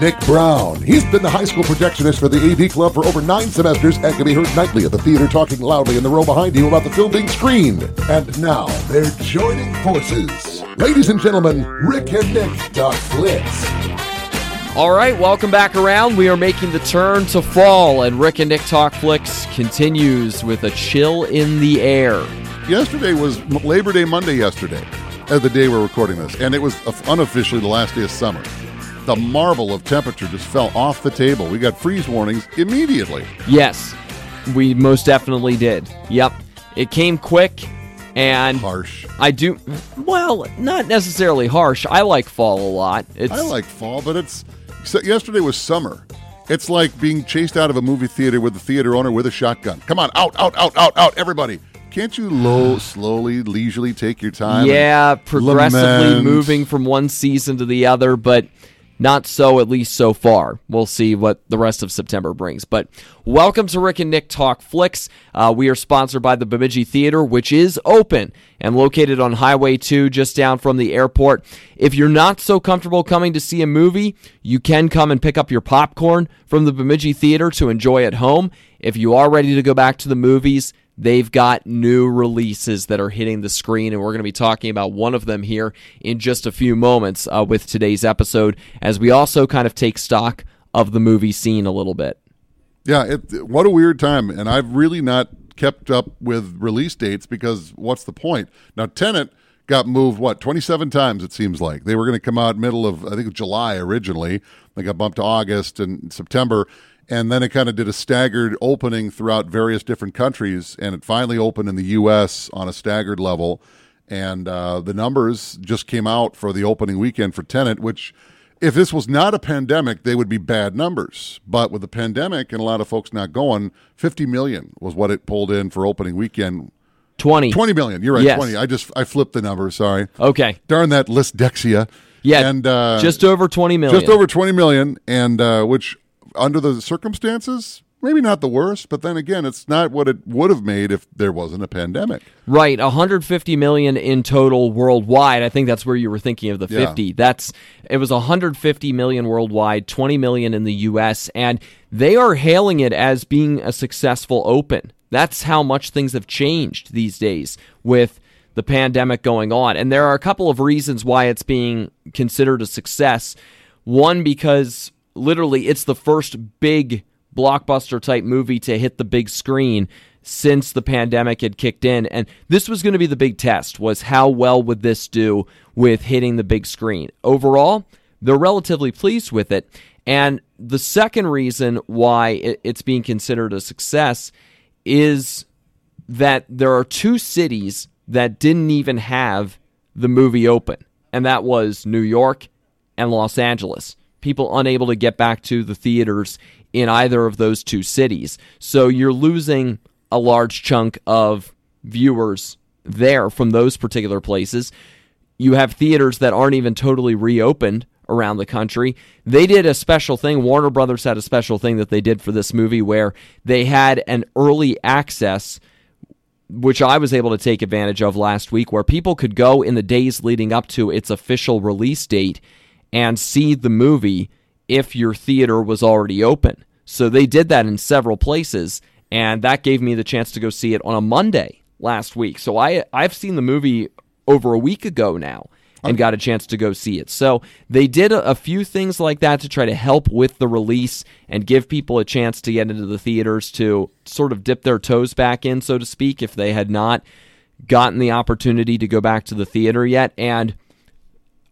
Nick Brown. He's been the high school projectionist for the AV Club for over nine semesters and can be heard nightly at the theater talking loudly in the row behind you about the film being screened. And now they're joining forces. Ladies and gentlemen, Rick and Nick Talk Flicks. All right, welcome back around. We are making the turn to fall, and Rick and Nick Talk Flicks continues with a chill in the air. Yesterday was Labor Day Monday yesterday, the day we're recording this, and it was unofficially the last day of summer. The marble of temperature just fell off the table. We got freeze warnings immediately. Yes, we most definitely did. Yep. It came quick and Harsh. I do well, not necessarily harsh. I like fall a lot. It's I like fall, but it's yesterday was summer. It's like being chased out of a movie theater with the theater owner with a shotgun. Come on, out, out, out, out, out, everybody. Can't you low, slowly, leisurely take your time? yeah, progressively lament? moving from one season to the other, but not so at least so far. We'll see what the rest of September brings. But welcome to Rick and Nick Talk Flicks. Uh, we are sponsored by the Bemidji Theater, which is open and located on Highway 2, just down from the airport. If you're not so comfortable coming to see a movie, you can come and pick up your popcorn from the Bemidji Theater to enjoy at home. If you are ready to go back to the movies, They've got new releases that are hitting the screen, and we're going to be talking about one of them here in just a few moments uh, with today's episode, as we also kind of take stock of the movie scene a little bit. Yeah, it, what a weird time. And I've really not kept up with release dates because what's the point? Now, Tenet got moved, what, 27 times it seems like. They were going to come out middle of, I think, July originally. They got bumped to August and September. And then it kind of did a staggered opening throughout various different countries. And it finally opened in the U.S. on a staggered level. And uh, the numbers just came out for the opening weekend for Tenet, which if this was not a pandemic, they would be bad numbers. But with the pandemic and a lot of folks not going, 50 million was what it pulled in for opening weekend. 20. 20 million. You're right. Yes. 20. I just I flipped the number. Sorry. Okay. Darn that Listdexia. Yeah. And uh, just over 20 million. just over 20 million, and uh, which under the circumstances, maybe not the worst. But then again, it's not what it would have made if there wasn't a pandemic. Right, 150 million in total worldwide. I think that's where you were thinking of the Yeah. 50. That's it was 150 million worldwide, 20 million in the US, and they are hailing it as being a successful open. That's how much things have changed these days with the pandemic going on. And there are a couple of reasons why it's being considered a success. One because literally it's the first big blockbuster type movie to hit the big screen since the pandemic had kicked in. And this was going to be the big test was how well would this do with hitting the big screen. Overall they're relatively pleased with it. And the second reason why it's being considered a success is that there are two cities that didn't even have the movie open and that was New York and Los Angeles. People unable to get back to the theaters in either of those two cities. So you're losing a large chunk of viewers there from those particular places. You have theaters that aren't even totally reopened around the country. They did a special thing. Warner Brothers had a special thing that they did for this movie where they had an early access which I was able to take advantage of last week, where people could go in the days leading up to its official release date and see the movie if your theater was already open. So they did that in several places, and that gave me the chance to go see it on a Monday last week. So I I've seen the movie over a week ago now and got a chance to go see it. So they did a, a few things like that to try to help with the release and give people a chance to get into the theaters to sort of dip their toes back in, so to speak, if they had not gotten the opportunity to go back to the theater yet. And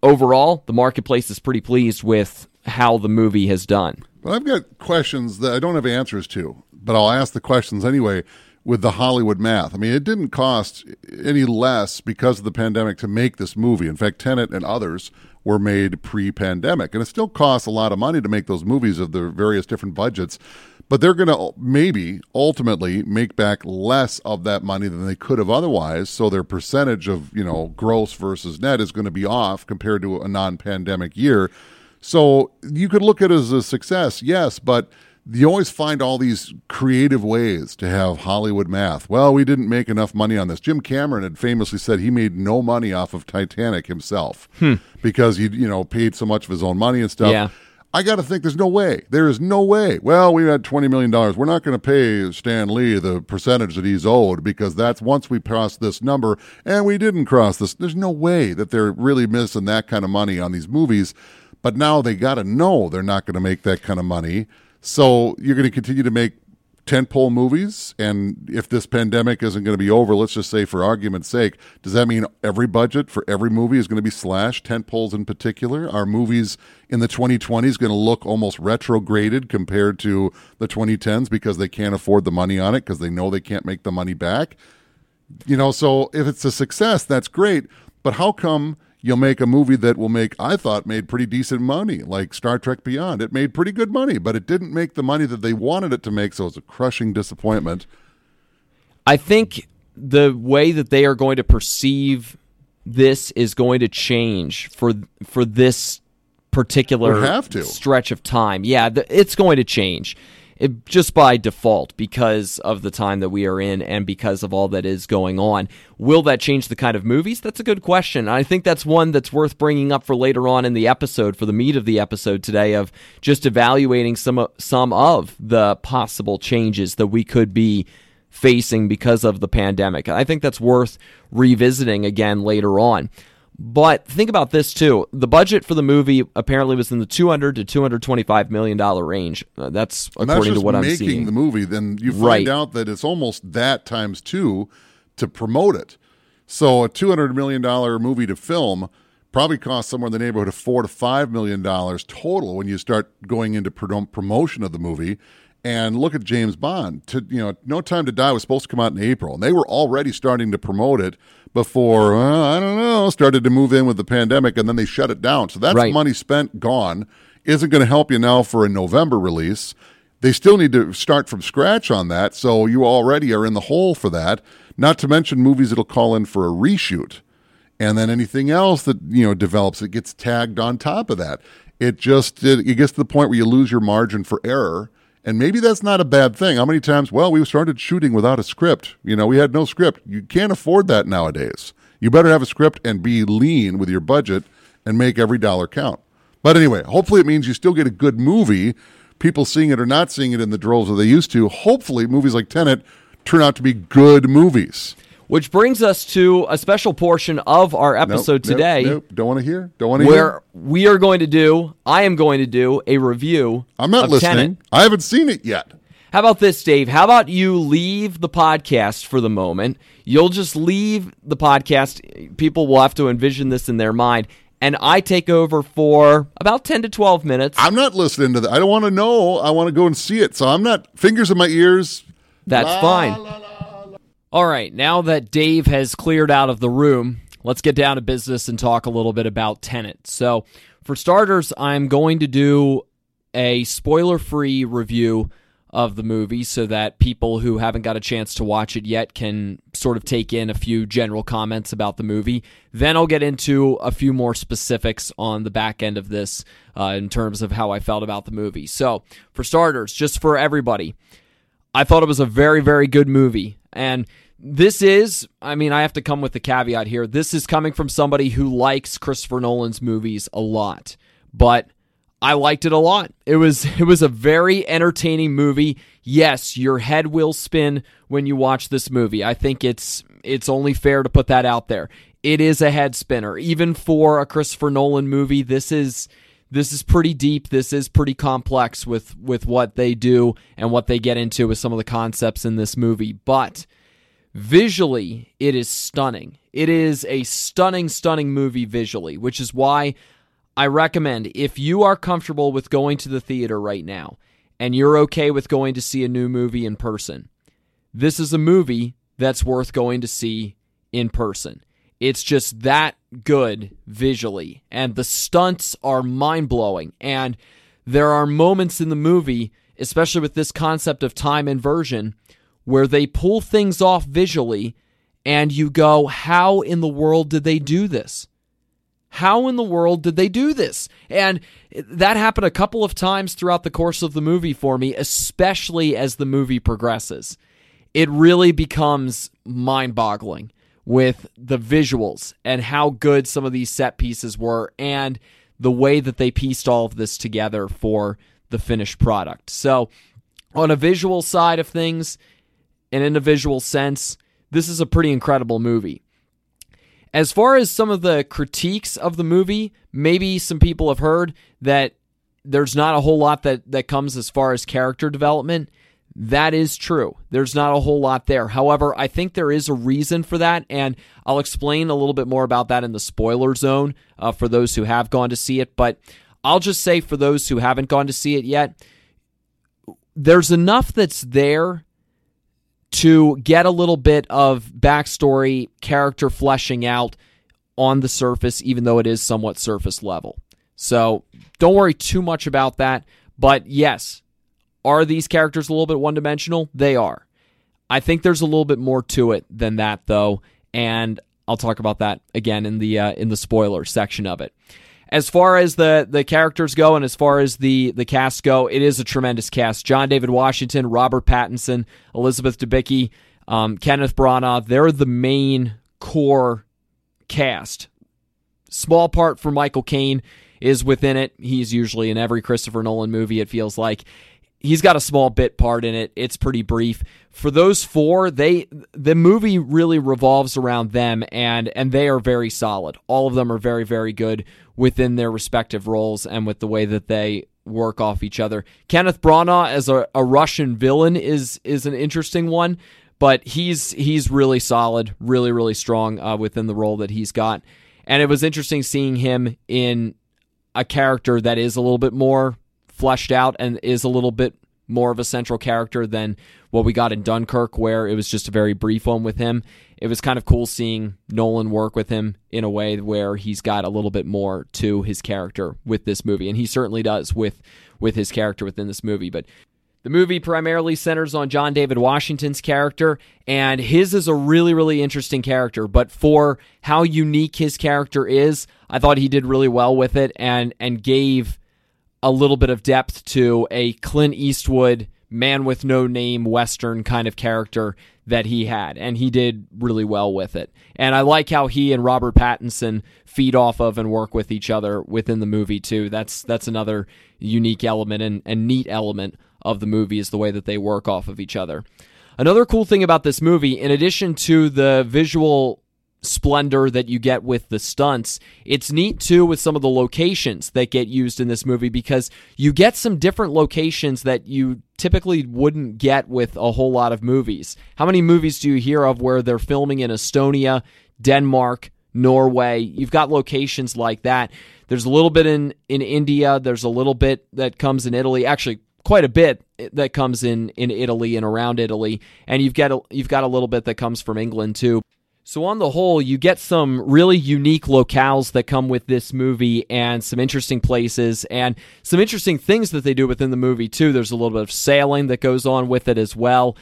overall, the marketplace is pretty pleased with how the movie has done. But I've got questions that I don't have answers to, but I'll ask the questions anyway. with the Hollywood math. I mean, it didn't cost any less because of the pandemic to make this movie. In fact, Tenet and others were made pre-pandemic, and it still costs a lot of money to make those movies of the various different budgets. But they're going to maybe ultimately make back less of that money than they could have otherwise. So their percentage of you know gross versus net is going to be off compared to a non-pandemic year. So you could look at it as a success, yes, but you always find all these creative ways to have Hollywood math. Well, we didn't make enough money on this. Jim Cameron had famously said he made no money off of Titanic himself Hmm. because he, you know, paid so much of his own money and stuff. Yeah. I got to think there's no way. There is no way. Well, we had $20 million. We're not going to pay Stan Lee the percentage that he's owed because that's once we cross this number and we didn't cross this. There's no way that they're really missing that kind of money on these movies. But now they got to know they're not going to make that kind of money. So you're going to continue to make tentpole movies. And if this pandemic isn't going to be over, let's just say for argument's sake, does that mean every budget for every movie is going to be slashed? Tentpoles in particular? Are movies in the 2020s going to look almost retrograded compared to the 2010s because they can't afford the money on it because they know they can't make the money back? You know, so if it's a success, that's great. But how come you'll make a movie that will make, I thought, made pretty decent money, like Star Trek Beyond? It made pretty good money, but it didn't make the money that they wanted it to make, so it's a crushing disappointment. I think the way that they are going to perceive this is going to change for for this particular have to. stretch of time. Yeah, the, it's going to change. It, just by default because of the time that we are in and because of all that is going on. Will that change the kind of movies? That's a good question. I think that's one that's worth bringing up for later on in the episode, for the meat of the episode today, of just evaluating some of, some of the possible changes that we could be facing because of the pandemic. I think that's worth revisiting again later on. But think about this too. The budget for the movie apparently was in the 200 to 225 million dollar range. Uh, that's And according just to what I'm seeing. making the movie. Then you find Right. out that it's almost that times two to promote it. So a two hundred million dollar movie to film probably costs somewhere in the neighborhood of four to five million dollars total when you start going into pro- promotion of the movie. And look at James Bond. To you know, No Time to Die was supposed to come out in April, and they were already starting to promote it before uh, I don't know started to move in with the pandemic, and then they shut it down. So that's Right. money spent gone. Isn't going to help you now for a November release. They still need to start from scratch on that, so you already are in the hole for that. Not to mention movies that'll call in for a reshoot, and then anything else that you know develops, it gets tagged on top of that. It just it, it gets to the point where you lose your margin for error, and maybe that's not a bad thing. How many times? Well, we started shooting without a script. You know, we had no script. You can't afford that nowadays. You better have a script and be lean with your budget and make every dollar count. But anyway, hopefully it means you still get a good movie. People seeing it or not seeing it in the droves that they used to. Hopefully, movies like Tenet turn out to be good movies. Which brings us to a special portion of our episode nope, today nope, don't want to hear. Don't want to hear. where we are going to do, I am going to do a review I'm not listening. Tenet. I haven't seen it yet. How about this, Dave? How about you leave the podcast for the moment? You'll just leave the podcast. People will have to envision this in their mind. And I take over for about 10 to 12 minutes. I'm not listening to that. I don't want to know. I want to go and see it. So I'm not fingers in my ears. That's La, fine. la, la. All right, now that Dave has cleared out of the room, let's get down to business and talk a little bit about Tenet. So, for starters, I'm going to do a spoiler free review of the movie so that people who haven't got a chance to watch it yet can sort of take in a few general comments about the movie. Then I'll get into a few more specifics on the back end of this uh, in terms of how I felt about the movie. So, for starters, just for everybody, I thought it was a very, very good movie. And this is, I mean, I have to come with the caveat here. This is coming from somebody who likes Christopher Nolan's movies a lot. But I liked it a lot. It was it was a very entertaining movie. Yes, your head will spin when you watch this movie. I think it's it's only fair to put that out there. It is a head spinner. Even for a Christopher Nolan movie, this is this is pretty deep. This is pretty complex with with what they do and what they get into with some of the concepts in this movie. But visually, it is stunning. It is a stunning, stunning movie visually, which is why I recommend if you are comfortable with going to the theater right now and you're okay with going to see a new movie in person, this is a movie that's worth going to see in person. It's just that good visually, and the stunts are mind blowing. And there are moments in the movie, especially with this concept of time inversion, where they pull things off visually, and you go, How in the world did they do this? How in the world did they do this? And that happened a couple of times throughout the course of the movie for me, especially as the movie progresses. It really becomes mind boggling with the visuals and how good some of these set pieces were and the way that they pieced all of this together for the finished product. So, on a visual side of things and in a visual sense, this is a pretty incredible movie. As far as some of the critiques of the movie, maybe some people have heard that there's not a whole lot that, that comes as far as character development. That is true. There's not a whole lot there. However, I think there is a reason for that, and I'll explain a little bit more about that in the spoiler zone uh, for those who have gone to see it. But I'll just say for those who haven't gone to see it yet, there's enough that's there to get a little bit of backstory, character fleshing out on the surface, even though it is somewhat surface level. So don't worry too much about that. But yes, are these characters a little bit one dimensional? They are. I think there's a little bit more to it than that, though, and I'll talk about that again in the uh, in the spoiler section of it. As far as the the characters go, and as far as the the cast go, it is a tremendous cast. John David Washington, Robert Pattinson, Elizabeth Debicki, um, Kenneth Branagh. They're the main core cast. Small part for Michael Caine is within it. He's usually in every Christopher Nolan movie. It feels like he's got a small bit part in it. It's pretty brief. For those four, they the movie really revolves around them and and they are very solid. All of them are very very good within their respective roles and with the way that they work off each other. Kenneth Branagh as a, a Russian villain is is an interesting one, but he's he's really solid, really really strong uh, within the role that he's got. And it was interesting seeing him in a character that is a little bit more fleshed out and is a little bit more of a central character than what we got in Dunkirk, where it was just a very brief one with him. It was kind of cool seeing Nolan work with him in a way where he's got a little bit more to his character with this movie, and he certainly does with with his character within this movie. But the movie primarily centers on John David Washington's character, and his is a really, really interesting character. But for how unique his character is, I thought he did really well with it and and gave a little bit of depth to a Clint Eastwood man with no name western kind of character that he had and he did really well with it. And i like how he and robert pattinson feed off of and work with each other within the movie too. That's that's another unique element and, and neat element of the movie is the way that they work off of each other. Another cool thing about this movie in addition to the visual splendor that you get with the stunts. It's neat too with some of the locations that get used in this movie because you get some different locations that you typically wouldn't get with a whole lot of movies. How many movies do you hear of where they're filming in Estonia, Denmark, Norway? You've got locations like that. There's a little bit in in India, there's a little bit that comes in Italy. Actually, quite a bit that comes in in Italy and around Italy, and you've got a, you've got a little bit that comes from England too. So, on the whole, you get some really unique locales that come with this movie and some interesting places and some interesting things that they do within the movie, too. There's a little bit of sailing that goes on with it as well.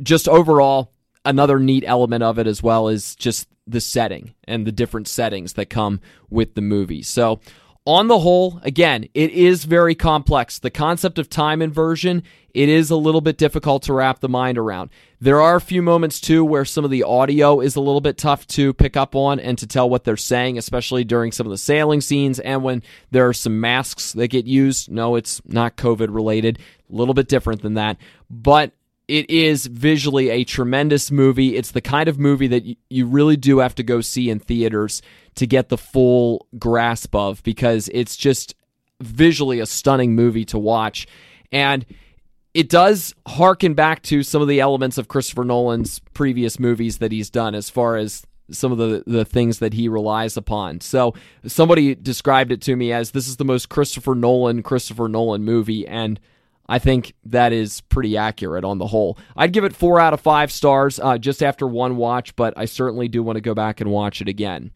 Just overall, another neat element of it as well is just the setting and the different settings that come with the movie. So, on the whole, again, it is very complex. The concept of time inversion, it is a little bit difficult to wrap the mind around. There are a few moments too where some of the audio is a little bit tough to pick up on and to tell what they're saying, especially during some of the sailing scenes and when there are some masks that get used. No, it's not COVID related, a little bit different than that. But it is visually a tremendous movie. It's the kind of movie that you really do have to go see in theaters to get the full grasp of because it's just visually a stunning movie to watch. And it does harken back to some of the elements of Christopher Nolan's previous movies that he's done as far as some of the, the things that he relies upon. So somebody described it to me as this is the most Christopher Nolan Christopher Nolan movie and I think that is pretty accurate on the whole. I'd give it four out of five stars uh, just after one watch, but I certainly do want to go back and watch it again.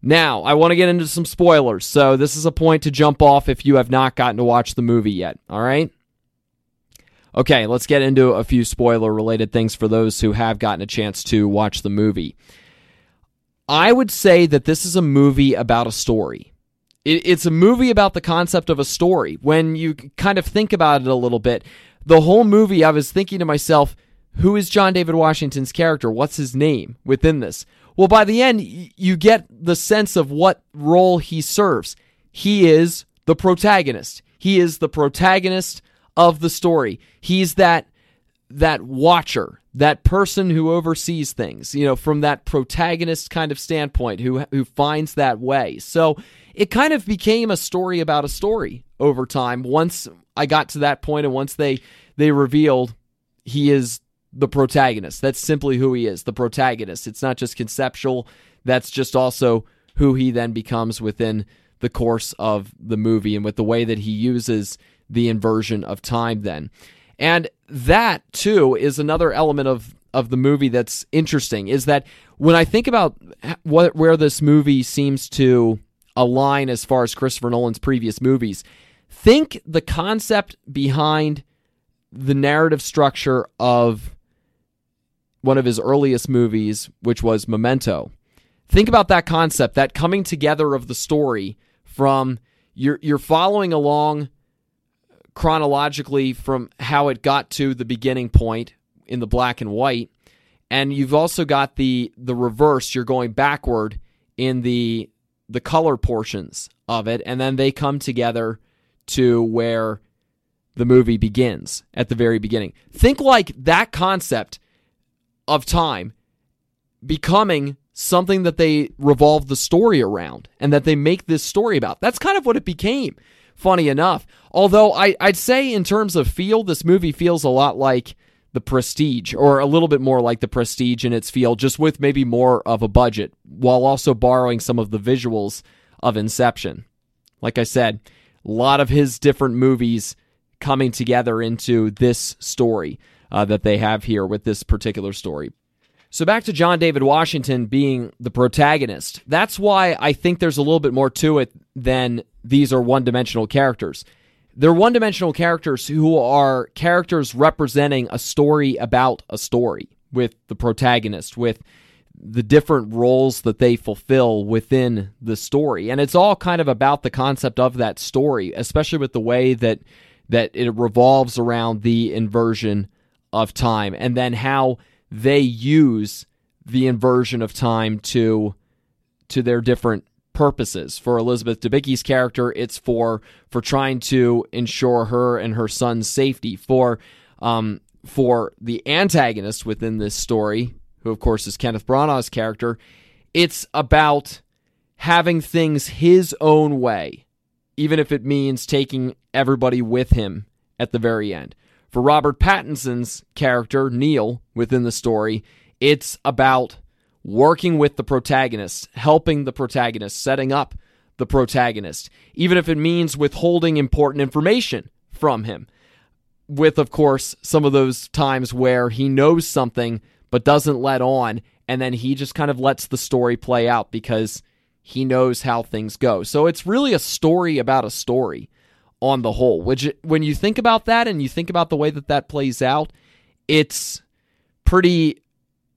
Now, I want to get into some spoilers, so this is a point to jump off if you have not gotten to watch the movie yet, all right? Okay, let's get into a few spoiler related things for those who have gotten a chance to watch the movie. I would say that this is a movie about a story. It, it's a movie about the concept of a story. When you kind of think about it a little bit, the whole movie, I was thinking to myself, who is John David Washington's character? What's his name within this? Well, by the end, you get the sense of what role he serves. He is the protagonist. He is the protagonist of the story. He's that that watcher, that person who oversees things, you know, from that protagonist kind of standpoint who who finds that way. So it kind of became a story about a story over time once I got to that point and once they they revealed he is the protagonist. That's simply who he is, the protagonist. It's not just conceptual, that's just also who he then becomes within the course of the movie and with the way that he uses the inversion of time then. And that too is another element of of the movie that's interesting is that when I think about what where this movie seems to align as far as Christopher Nolan's previous movies, think the concept behind the narrative structure of one of his earliest movies, which was Memento. Think about that concept, that coming together of the story from you're you're following along chronologically from how it got to the beginning point in the black and white. And you've also got the the reverse. You're going backward in the the color portions of it. And then they come together to where the movie begins at the very beginning. Think like that concept of time becoming something that they revolve the story around and that they make this story about. That's kind of what it became funny enough. Although I, I'd say, in terms of feel, this movie feels a lot like The Prestige, or a little bit more like The Prestige in its feel, just with maybe more of a budget, while also borrowing some of the visuals of Inception. Like I said, a lot of his different movies coming together into this story uh, that they have here with this particular story. So back to John David Washington being the protagonist. That's why I think there's a little bit more to it than these are one dimensional characters. They're one dimensional characters who are characters representing a story about a story with the protagonist, with the different roles that they fulfill within the story. And it's all kind of about the concept of that story, especially with the way that that it revolves around the inversion of time and then how they use the inversion of time to to their different purposes. For Elizabeth Debicki's character, it's for for trying to ensure her and her son's safety. For um, for the antagonist within this story, who of course is Kenneth Branagh's character, it's about having things his own way, even if it means taking everybody with him at the very end. For Robert Pattinson's character, Neil, within the story, it's about working with the protagonist, helping the protagonist, setting up the protagonist, even if it means withholding important information from him. With, of course, some of those times where he knows something but doesn't let on, and then he just kind of lets the story play out because he knows how things go. So it's really a story about a story on the whole. Which, when you think about that and you think about the way that that plays out, it's pretty.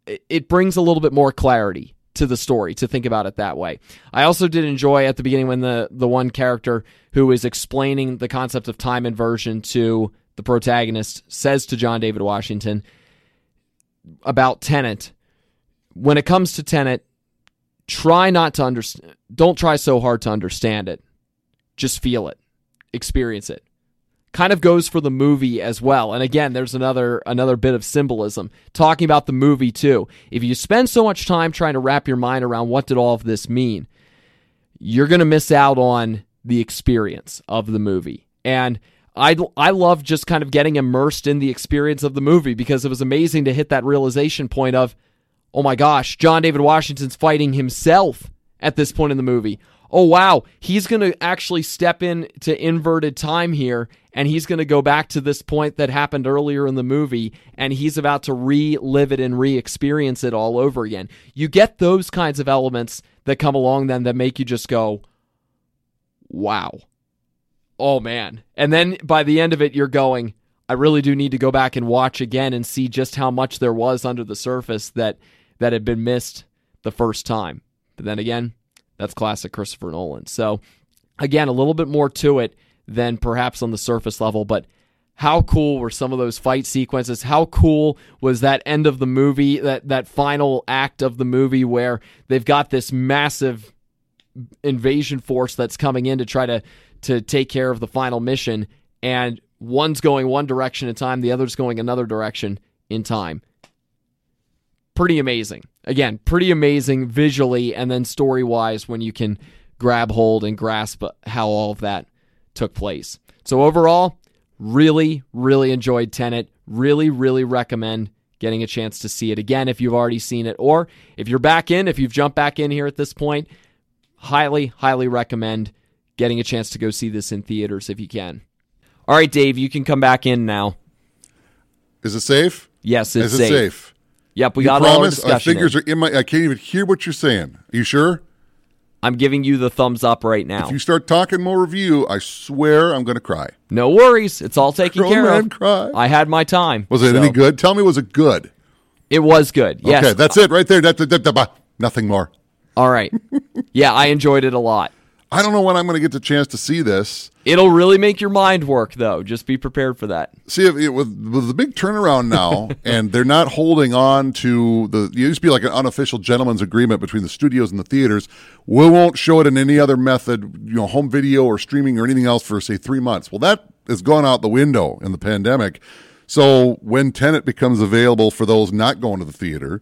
It brings a little bit more clarity to the story to think about it that way. I also did enjoy at the beginning when the the one character who is explaining the concept of time inversion to the protagonist says to John David Washington about Tenet. When it comes to Tenet, try not to understand. Don't try so hard to understand it. Just feel it experience it. Kind of goes for the movie as well. And again, there's another another bit of symbolism talking about the movie too. If you spend so much time trying to wrap your mind around what did all of this mean, you're going to miss out on the experience of the movie. And I I love just kind of getting immersed in the experience of the movie because it was amazing to hit that realization point of, oh my gosh, John David Washington's fighting himself at this point in the movie oh wow, he's going to actually step in to inverted time here and he's going to go back to this point that happened earlier in the movie and he's about to relive it and re-experience it all over again. You get those kinds of elements that come along then that make you just go, "Wow." Oh man. And then by the end of it you're going, I really do need to go back and watch again and see just how much there was under the surface that that had been missed the first time. But then again, that's classic Christopher Nolan. So again, a little bit more to it than perhaps on the surface level, but how cool were some of those fight sequences? How cool was that end of the movie, that that final act of the movie where they've got this massive invasion force that's coming in to try to to take care of the final mission and one's going one direction in time, the other's going another direction in time. Pretty amazing. Again, pretty amazing visually and then story-wise when you can grab hold and grasp how all of that took place. So overall, really, really enjoyed Tenet. Really, really recommend getting a chance to see it again if you've already seen it. Or if you're back in, if you've jumped back in here at this point, highly, highly recommend getting a chance to go see this in theaters if you can. All right, Dave, you can come back in now. Is it safe? Yes, it's Is it safe. safe? Yep, we You got all our promise? My discussion. fingers in. are in my. I can't even hear what you're saying. Are you sure? I'm giving you the thumbs up right now. If you start talking more review, I swear I'm going to cry. No worries, it's all taken Grown care of. cry. I had my time. Was it so- any good? Tell me, was it good? It was good. Yes. Okay, that's it right there. Nothing more. all right. yeah, I enjoyed it a lot. I don't know when I'm going to get the chance to see this. It'll really make your mind work, though. Just be prepared for that. See, if it, with with the big turnaround now, and they're not holding on to the. It used to be like an unofficial gentleman's agreement between the studios and the theaters. We won't show it in any other method, you know, home video or streaming or anything else for say three months. Well, that has gone out the window in the pandemic. So when Tenet becomes available for those not going to the theater,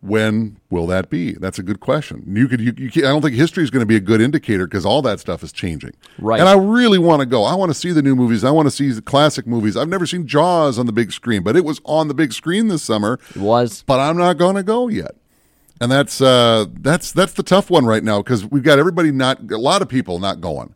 when will that be? That's a good question. You could, you, you can't, I don't think history is going to be a good indicator because all that stuff is changing. Right. And I really want to go. I want to see the new movies. I want to see the classic movies. I've never seen Jaws on the big screen, but it was on the big screen this summer. It was. But I'm not going to go yet. And that's uh, that's that's the tough one right now because we've got everybody not a lot of people not going.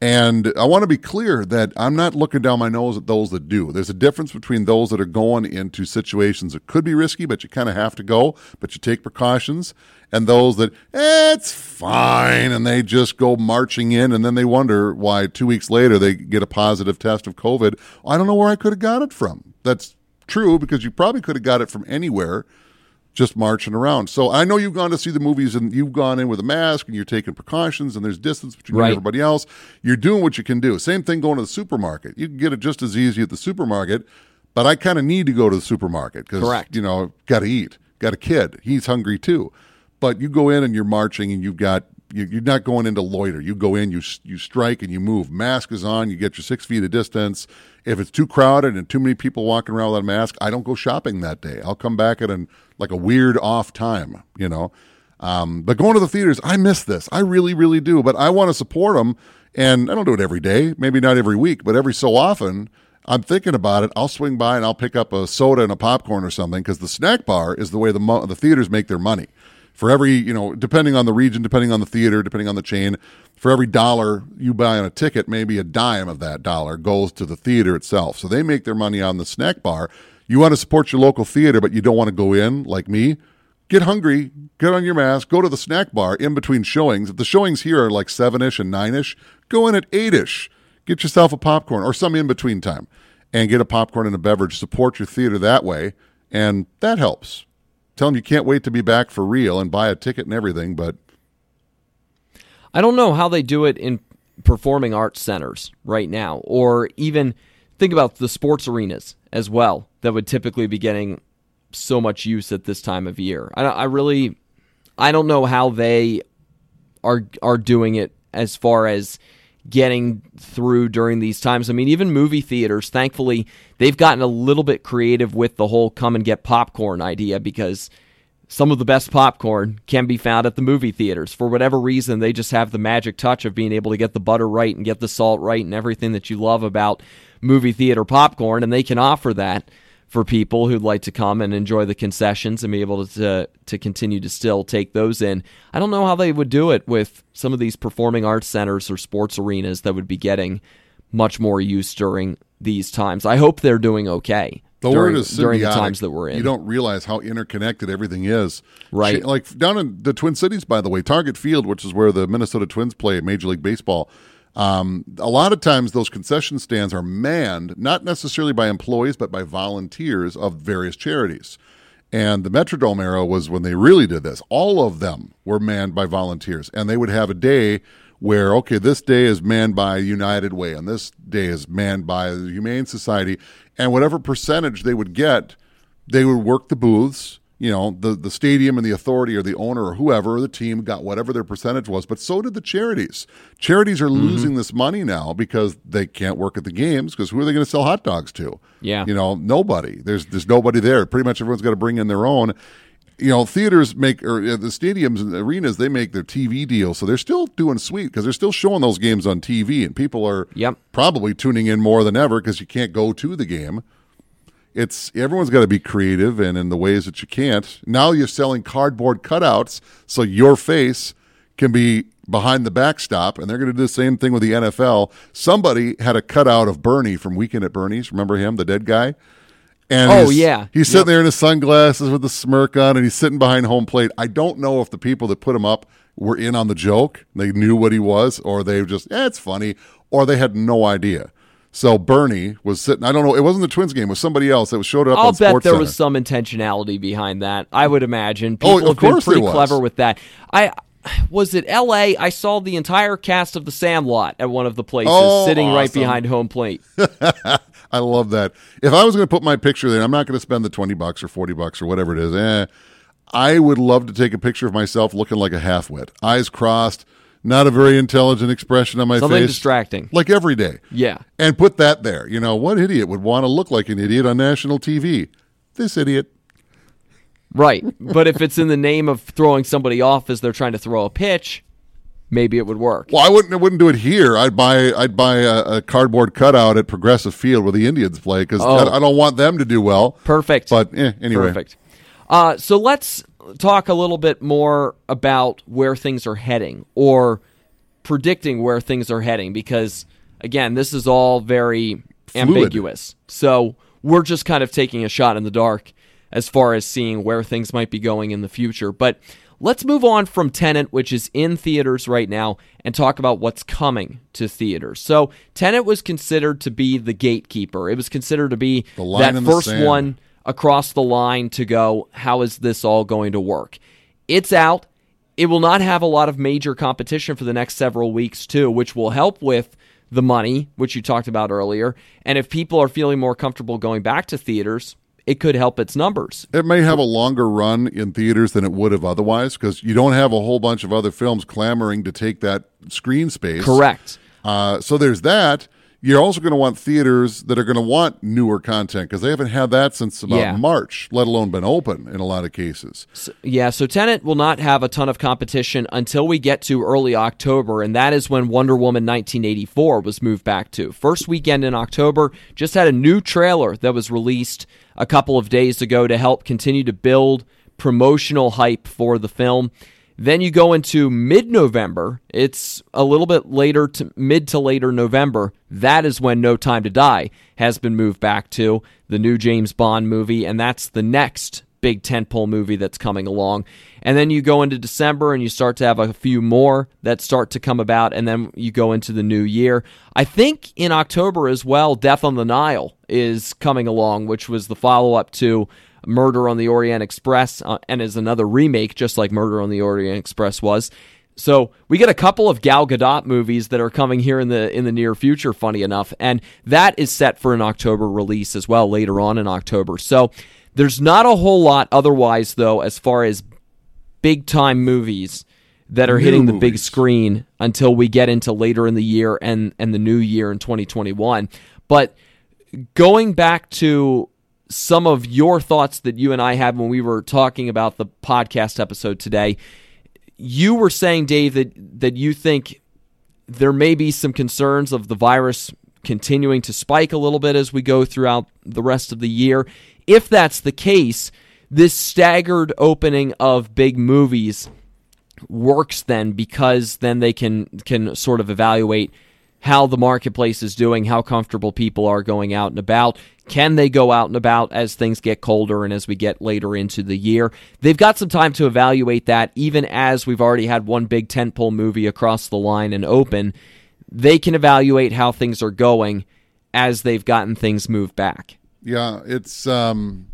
And I want to be clear that I'm not looking down my nose at those that do. There's a difference between those that are going into situations that could be risky, but you kind of have to go, but you take precautions, and those that eh, it's fine, and they just go marching in, and then they wonder why two weeks later they get a positive test of COVID. I don't know where I could have got it from. That's true because you probably could have got it from anywhere just marching around. So I know you've gone to see the movies and you've gone in with a mask and you're taking precautions and there's distance between Right. everybody else. You're doing what you can do. Same thing going to the supermarket. You can get it just as easy at the supermarket, but I kind of need to go to the supermarket because you know got to eat. Got a kid. He's hungry too. But you go in and you're marching and you've got you're not going in to loiter. You go in, you you strike, and you move. Mask is on. You get your six feet of distance. If it's too crowded and too many people walking around without a mask, I don't go shopping that day. I'll come back at an like a weird off time, you know. Um, but going to the theaters, I miss this. I really, really do. But I want to support them, and I don't do it every day. Maybe not every week, but every so often. I'm thinking about it. I'll swing by and I'll pick up a soda and a popcorn or something because the snack bar is the way the mo- the theaters make their money. For every, you know, depending on the region, depending on the theater, depending on the chain, for every dollar you buy on a ticket, maybe a dime of that dollar goes to the theater itself. So they make their money on the snack bar. You want to support your local theater, but you don't want to go in like me. Get hungry, get on your mask, go to the snack bar in between showings. If the showings here are like seven ish and nine ish, go in at eight ish. Get yourself a popcorn or some in between time and get a popcorn and a beverage. Support your theater that way, and that helps. Tell them you can't wait to be back for real and buy a ticket and everything, but I don't know how they do it in performing arts centers right now, or even think about the sports arenas as well that would typically be getting so much use at this time of year. I, I really, I don't know how they are are doing it as far as getting through during these times. I mean, even movie theaters, thankfully, they've gotten a little bit creative with the whole come and get popcorn idea because some of the best popcorn can be found at the movie theaters. For whatever reason, they just have the magic touch of being able to get the butter right and get the salt right and everything that you love about movie theater popcorn, and they can offer that for people who'd like to come and enjoy the concessions and be able to to continue to still take those in. I don't know how they would do it with some of these performing arts centers or sports arenas that would be getting much more use during these times. I hope they're doing okay. The during, word is during the times that we're in. You don't realize how interconnected everything is. Right. Like down in the Twin Cities, by the way, Target Field, which is where the Minnesota Twins play Major League Baseball. Um, a lot of times, those concession stands are manned not necessarily by employees, but by volunteers of various charities. And the Metrodome era was when they really did this. All of them were manned by volunteers, and they would have a day where okay, this day is manned by United Way, and this day is manned by the Humane Society, and whatever percentage they would get, they would work the booths. You know, the the stadium and the authority or the owner or whoever or the team got whatever their percentage was, but so did the charities. Charities are mm-hmm. losing this money now because they can't work at the games because who are they going to sell hot dogs to? Yeah. you know, nobody. There's there's nobody there. Pretty much everyone's got to bring in their own you know, theaters make or the stadiums and the arenas they make their TV deals, so they're still doing sweet because they're still showing those games on TV, and people are Yep. probably tuning in more than ever because you can't go to the game. It's everyone's got to be creative and in the ways that you can't. Now you're selling cardboard cutouts so your face can be behind the backstop, and they're going to do the same thing with the NFL. Somebody had a cutout of Bernie from Weekend at Bernie's. Remember him, the dead guy? And Oh, he's- yeah. he's sitting Yep. there in his sunglasses with a smirk on, and he's sitting behind home plate. I don't know if the people that put him up were in on the joke, they knew what he was, or they just, eh, it's funny, or they had no idea. So Bernie was sitting. I don't know. It wasn't the Twins game. It was somebody else that was showed up. I'll on bet Sports there Center. was some intentionality behind that. I would imagine Oh, people of have been course pretty clever with that. I was it L.A. I saw the entire cast of The Sandlot at one of the places, Oh, sitting right behind home plate. I love that. If I was going to put my picture there, I'm not going to spend the 20 bucks or 40 bucks or whatever it is. Eh, I would love to take a picture of myself looking like a halfwit, eyes crossed, not a very intelligent expression on my Something face. distracting. Like every day. Yeah. And put that there. You know, what idiot would want to look like an idiot on national TV? This idiot. Right. But if it's in the name of throwing somebody off as they're trying to throw a pitch, maybe it would work. Well, I wouldn't. I wouldn't do it here. I'd buy. I'd buy a, a cardboard cutout at Progressive Field where the Indians play because Oh. I, I don't want them to do well. Perfect. But eh, anyway, Perfect. Uh, so let's talk a little bit more about where things are heading or predicting where things are heading because, again, this is all very ambiguous. So we're just kind of taking a shot in the dark as far as seeing where things might be going in the future. But let's move on from Tenet, which is in theaters right now, and talk about what's coming to theaters. So Tenet was considered to be the gatekeeper. It was considered to be that first one across the line to go, how is this all going to work? It's out. It will not have a lot of major competition for the next several weeks, too, which will help with the money, which you talked about earlier. And if people are feeling more comfortable going back to theaters, it could help its numbers. It may have a longer run in theaters than it would have otherwise because you don't have a whole bunch of other films clamoring to take that screen space. Correct. Uh, so there's that. You're also going to want theaters that are going to want newer content because they haven't had that since about Yeah. March, let alone been open in a lot of cases. So, yeah, so Tenet will not have a ton of competition until we get to early October, and that is when Wonder Woman 1984 was moved back to. First weekend in October, just had a new trailer that was released a couple of days ago to help continue to build promotional hype for the film. Then you go into mid November. It's a little bit later to mid to later November. That is when No Time to Die has been moved back to the new James Bond movie, and that's the next big tentpole movie that's coming along. And then you go into December and you start to have a few more that start to come about, and then you go into the new year. I think in October as well, Death on the Nile is coming along, which was the follow up to Murder on the Orient Express, uh, and is another remake, just like Murder on the Orient Express was. So we get a couple of Gal Gadot movies that are coming here in the in the near future. Funny enough, and that is set for an October release as well later on in October. So there's not a whole lot otherwise though as far as big time movies that are New hitting the big screen until we get into later in the year and and the new year in 2021. But going back to some of your thoughts that you and I had when we were talking about the podcast episode today, you were saying, Dave, that that you think there may be some concerns of the virus continuing to spike a little bit as we go throughout the rest of the year. If that's the case, this staggered opening of big movies works then because then they can can sort of evaluate how the marketplace is doing, how comfortable people are going out and about. Can they go out and about as things get colder and as we get later into the year? They've got some time to evaluate that, even as we've already had one big tentpole movie across the line and open. They can evaluate how things are going as they've gotten things moved back. Yeah, it's um,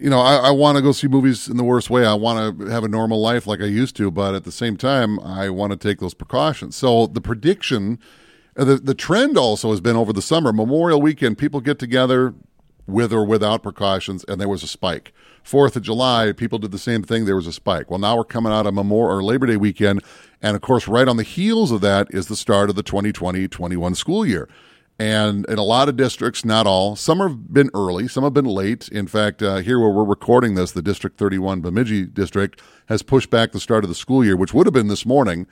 you know, I, I want to go see movies in the worst way. I want to have a normal life like I used to, but at the same time, I want to take those precautions. So the prediction, the the trend also has been over the summer, Memorial Weekend, people get together with or without precautions, and there was a spike. Fourth of July, people did the same thing. There was a spike. Well, now we're coming out of Memorial or Labor Day weekend, and of course, right on the heels of that is the start of the 2020-21 school year. And in a lot of districts, not all, some have been early, some have been late. In fact, uh, here where we're recording this, the District 31 Bemidji district has pushed back the start of the school year, which would have been this morning,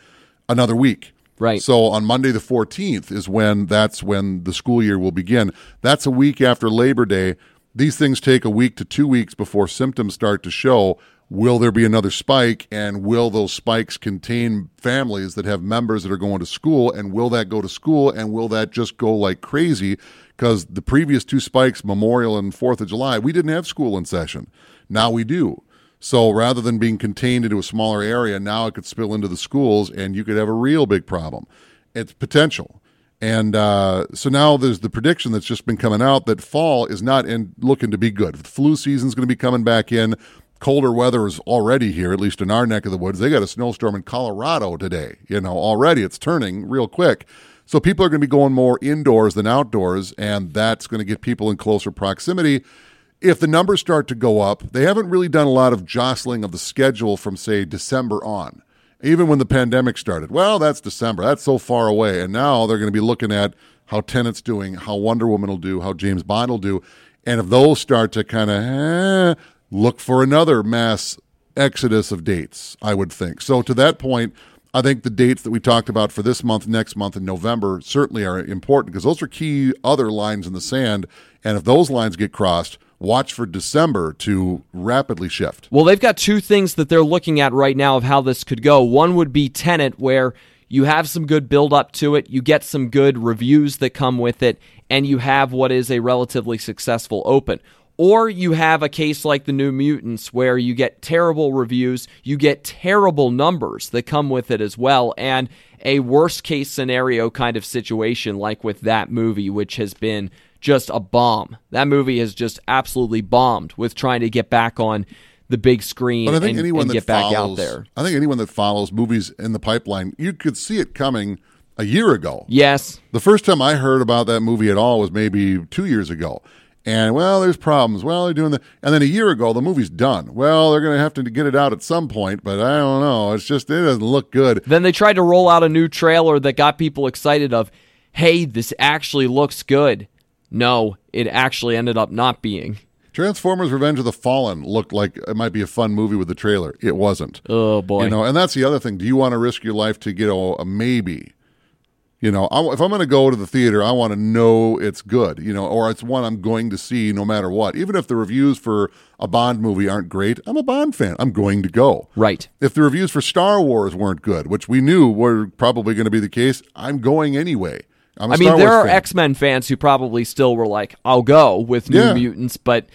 another week. Right. So on Monday the 14th is when that's when the school year will begin. That's a week after Labor Day. These things take a week to two weeks before symptoms start to show. Will there be another spike? And will those spikes contain families that have members that are going to school? And will that go to school? And will that just go like crazy? Because the previous two spikes, Memorial and 4th of July, we didn't have school in session. Now we do. So rather than being contained into a smaller area, now it could spill into the schools and you could have a real big problem. It's potential. And uh, so now there's the prediction that's just been coming out that fall is not in, looking to be good. The flu season's going to be coming back in colder weather is already here, at least in our neck of the woods. They got a snowstorm in Colorado today. You know, already it's turning real quick. So people are going to be going more indoors than outdoors, and that's going to get people in closer proximity. If the numbers start to go up, they haven't really done a lot of jostling of the schedule from, say, December on. Even when the pandemic started, well, that's December. That's so far away. And now they're going to be looking at how Tenet's doing, how Wonder Woman will do, how James Bond will do. And if those start to kind of, eh, look for another mass exodus of dates, I would think. So, to that point, I think the dates that we talked about for this month, next month, and November certainly are important because those are key other lines in the sand. And if those lines get crossed, watch for December to rapidly shift. Well, they've got two things that they're looking at right now of how this could go. One would be Tenet, where you have some good build up to it, you get some good reviews that come with it, and you have what is a relatively successful open. Or you have a case like the New Mutants where you get terrible reviews, you get terrible numbers that come with it as well, and a worst case scenario kind of situation like with that movie, which has been just a bomb. That movie has just absolutely bombed with trying to get back on the big screen but I think and, anyone and that get follows, back out there. I think anyone that follows movies in the pipeline, you could see it coming a year ago. Yes. The first time I heard about that movie at all was maybe two years ago. And well, there's problems. Well, they're doing the, and then a year ago the movie's done. Well, they're going to have to get it out at some point, but I don't know. It's just it doesn't look good. Then they tried to roll out a new trailer that got people excited. Of, hey, this actually looks good. No, it actually ended up not being. Transformers: Revenge of the Fallen looked like it might be a fun movie with the trailer. It wasn't. Oh boy! You know, and that's the other thing. Do you want to risk your life to get a, a maybe? You know, I, if I'm going to go to the theater, I want to know it's good, you know, or it's one I'm going to see no matter what. Even if the reviews for a Bond movie aren't great, I'm a Bond fan. I'm going to go. Right. If the reviews for Star Wars weren't good, which we knew were probably going to be the case, I'm going anyway. I mean, Star there Wars are X Men fans who probably still were like, I'll go with New yeah. Mutants, but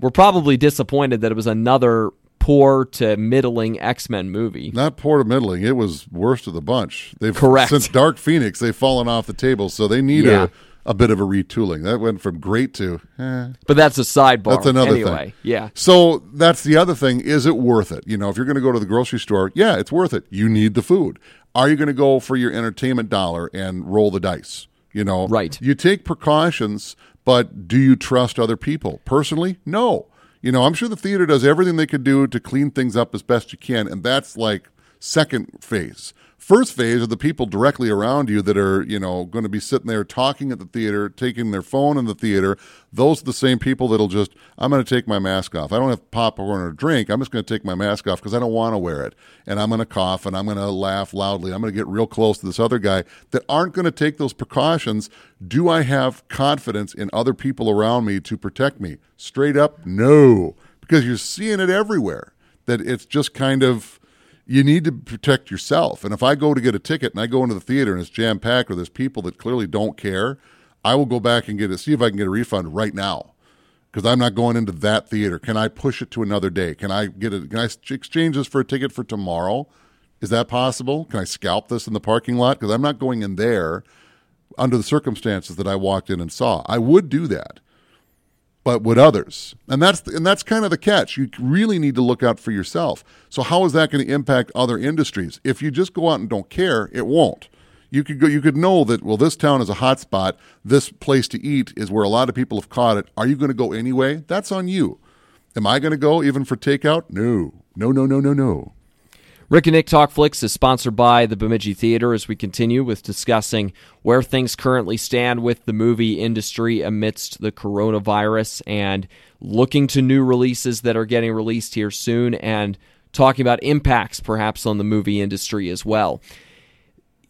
we're probably disappointed that it was another poor to middling X Men movie. Not poor to middling. It was worst of the bunch. They've correct since Dark Phoenix. They've fallen off the table, so they need yeah. a, a bit of a retooling. That went from great to. Eh. But that's a sidebar. That's another anyway, thing. Yeah. So that's the other thing. Is it worth it? You know, if you're going to go to the grocery store, yeah, it's worth it. You need the food. Are you going to go for your entertainment dollar and roll the dice? You know, right. You take precautions, but do you trust other people? Personally, no. You know, I'm sure the theater does everything they can do to clean things up as best you can, and that's like second phase. First phase are the people directly around you that are, you know, going to be sitting there talking at the theater, taking their phone in the theater. Those are the same people that'll just, I'm going to take my mask off. I don't have popcorn or drink. I'm just going to take my mask off because I don't want to wear it. And I'm going to cough and I'm going to laugh loudly. I'm going to get real close to this other guy that aren't going to take those precautions. Do I have confidence in other people around me to protect me? Straight up, no. Because you're seeing it everywhere. That it's just kind of, you need to protect yourself. And if I go to get a ticket and I go into the theater and it's jam packed or there's people that clearly don't care, I will go back and get it, see if I can get a refund right now because I'm not going into that theater. Can I push it to another day? Can I get it? Can I exchange this for a ticket for tomorrow? Is that possible? Can I scalp this in the parking lot? Because I'm not going in there under the circumstances that I walked in and saw. I would do that but would others? And that's and that's kind of the catch. You really need to look out for yourself. So how is that going to impact other industries? If you just go out and don't care, it won't. You could go. You could know that. Well, this town is a hot spot. This place to eat is where a lot of people have caught it. Are you going to go anyway? That's on you. Am I going to go even for takeout? No. No. No. No. No. No. Rick and Nick Talk Flicks is sponsored by the Bemidji Theater as we continue with discussing where things currently stand with the movie industry amidst the coronavirus and looking to new releases that are getting released here soon and talking about impacts perhaps on the movie industry as well.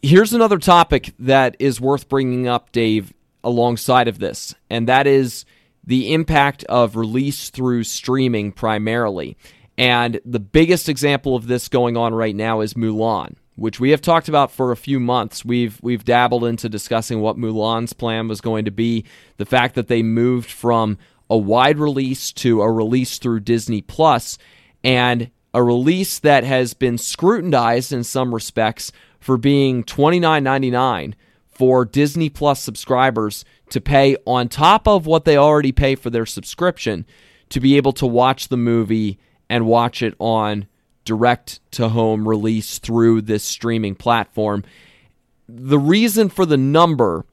Here's another topic that is worth bringing up, Dave, alongside of this, and that is the impact of release through streaming primarily. And the biggest example of this going on right now is Mulan, which we have talked about for a few months. We've we've dabbled into discussing what Mulan's plan was going to be, the fact that they moved from a wide release to a release through Disney Plus and a release that has been scrutinized in some respects for being $29.99 for Disney Plus subscribers to pay on top of what they already pay for their subscription to be able to watch the movie and watch it on direct to home release through this streaming platform. The reason for the number,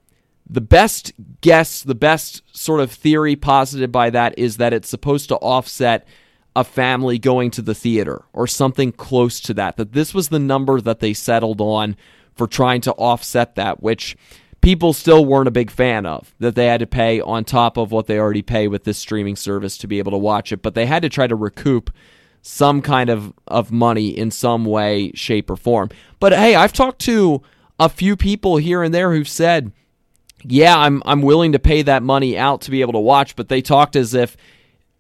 the best guess, the best sort of theory posited by that is that it's supposed to offset a family going to the theater or something close to that. That this was the number that they settled on for trying to offset that, which people still weren't a big fan of that they had to pay on top of what they already pay with this streaming service to be able to watch it but they had to try to recoup some kind of, of money in some way, shape, or form. But hey, I've talked to a few people here and there who've said, yeah, I'm I'm willing to pay that money out to be able to watch, but they talked as if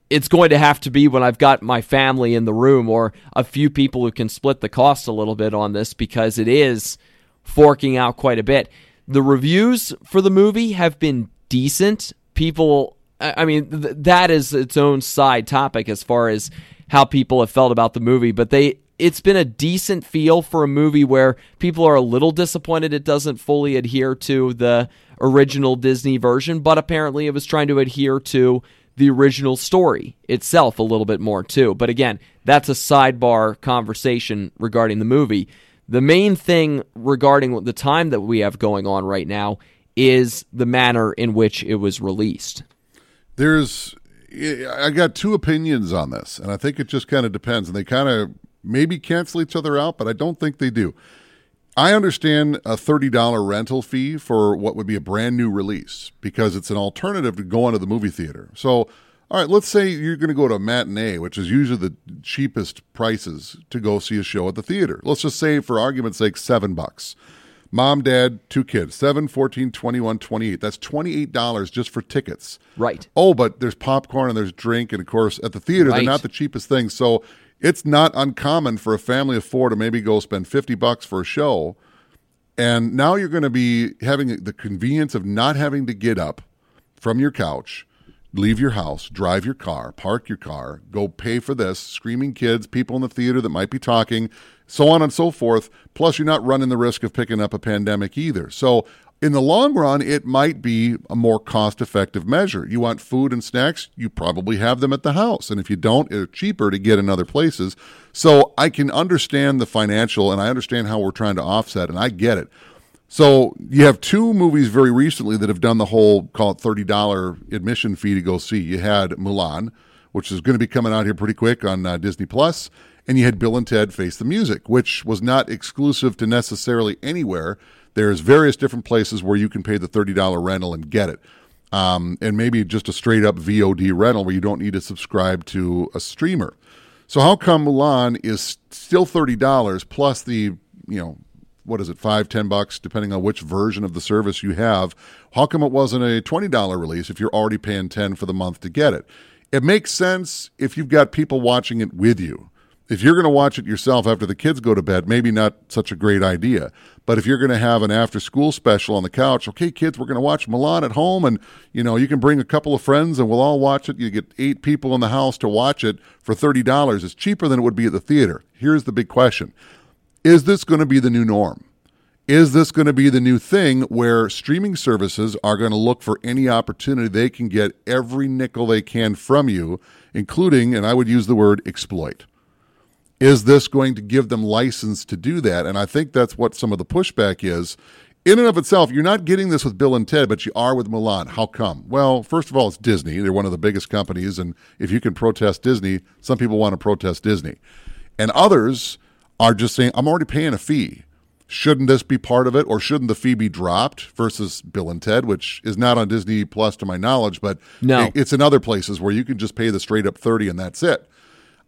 it's going to have to be when I've got my family in the room or a few people who can split the cost a little bit on this because it is forking out quite a bit. The reviews for the movie have been decent. People, I mean, th- that is its own side topic as far as how people have felt about the movie, but they it's been a decent feel for a movie where people are a little disappointed it doesn't fully adhere to the original Disney version, but apparently it was trying to adhere to the original story itself a little bit more too. But again, that's a sidebar conversation regarding the movie. The main thing regarding the time that we have going on right now is the manner in which it was released. There's I got two opinions on this, and I think it just kind of depends, and they kind of maybe cancel each other out, but I don't think they do. I understand a $30 rental fee for what would be a brand new release because it's an alternative to going to the movie theater. So, all right, let's say you're going to go to a matinee, which is usually the cheapest prices to go see a show at the theater. Let's just say, for argument's sake, seven bucks. Mom, dad, two kids, 7, 14, 21, 28. That's $28 just for tickets. Right. Oh, but there's popcorn and there's drink. And of course, at the theater, right. they're not the cheapest thing. So it's not uncommon for a family of four to maybe go spend 50 bucks for a show. And now you're going to be having the convenience of not having to get up from your couch, leave your house, drive your car, park your car, go pay for this, screaming kids, people in the theater that might be talking, so on and so forth. Plus, you're not running the risk of picking up a pandemic either. So, in the long run, it might be a more cost effective measure. You want food and snacks, you probably have them at the house. And if you don't, they're cheaper to get in other places. So, I can understand the financial and I understand how we're trying to offset, and I get it. So, you have two movies very recently that have done the whole, call it $30 admission fee to go see. You had Mulan, which is going to be coming out here pretty quick on uh, Disney Plus and you had Bill and Ted Face the Music, which was not exclusive to necessarily anywhere. There's various different places where you can pay the $30 rental and get it. Um, and maybe just a straight up VOD rental where you don't need to subscribe to a streamer. So how come Mulan is still $30 plus the, you know, what is it, five, ten bucks, depending on which version of the service you have. How come it wasn't a $20 release if you're already paying 10 for the month to get it? It makes sense if you've got people watching it with you If you're going to watch it yourself after the kids go to bed, maybe not such a great idea. But if you're going to have an after school special on the couch, okay, kids, we're going to watch Mulan at home and, you know, you can bring a couple of friends and we'll all watch it. You get eight people in the house to watch it for $30. It's cheaper than it would be at the theater. Here's the big question. Is this going to be the new norm? Is this going to be the new thing where streaming services are going to look for any opportunity they can get every nickel they can from you, including, and I would use the word exploit? Is this going to give them license to do that? And I think that's what some of the pushback is. In and of itself, you're not getting this with Bill and Ted, but you are with Mulan. How come? Well, first of all, it's Disney. They're one of the biggest companies. And if you can protest Disney, some people want to protest Disney. And others are just saying, I'm already paying a fee. Shouldn't this be part of it, or shouldn't the fee be dropped? Versus Bill and Ted, which is not on Disney Plus to my knowledge, but No. it's in other places where you can just pay the straight up thirty and that's it.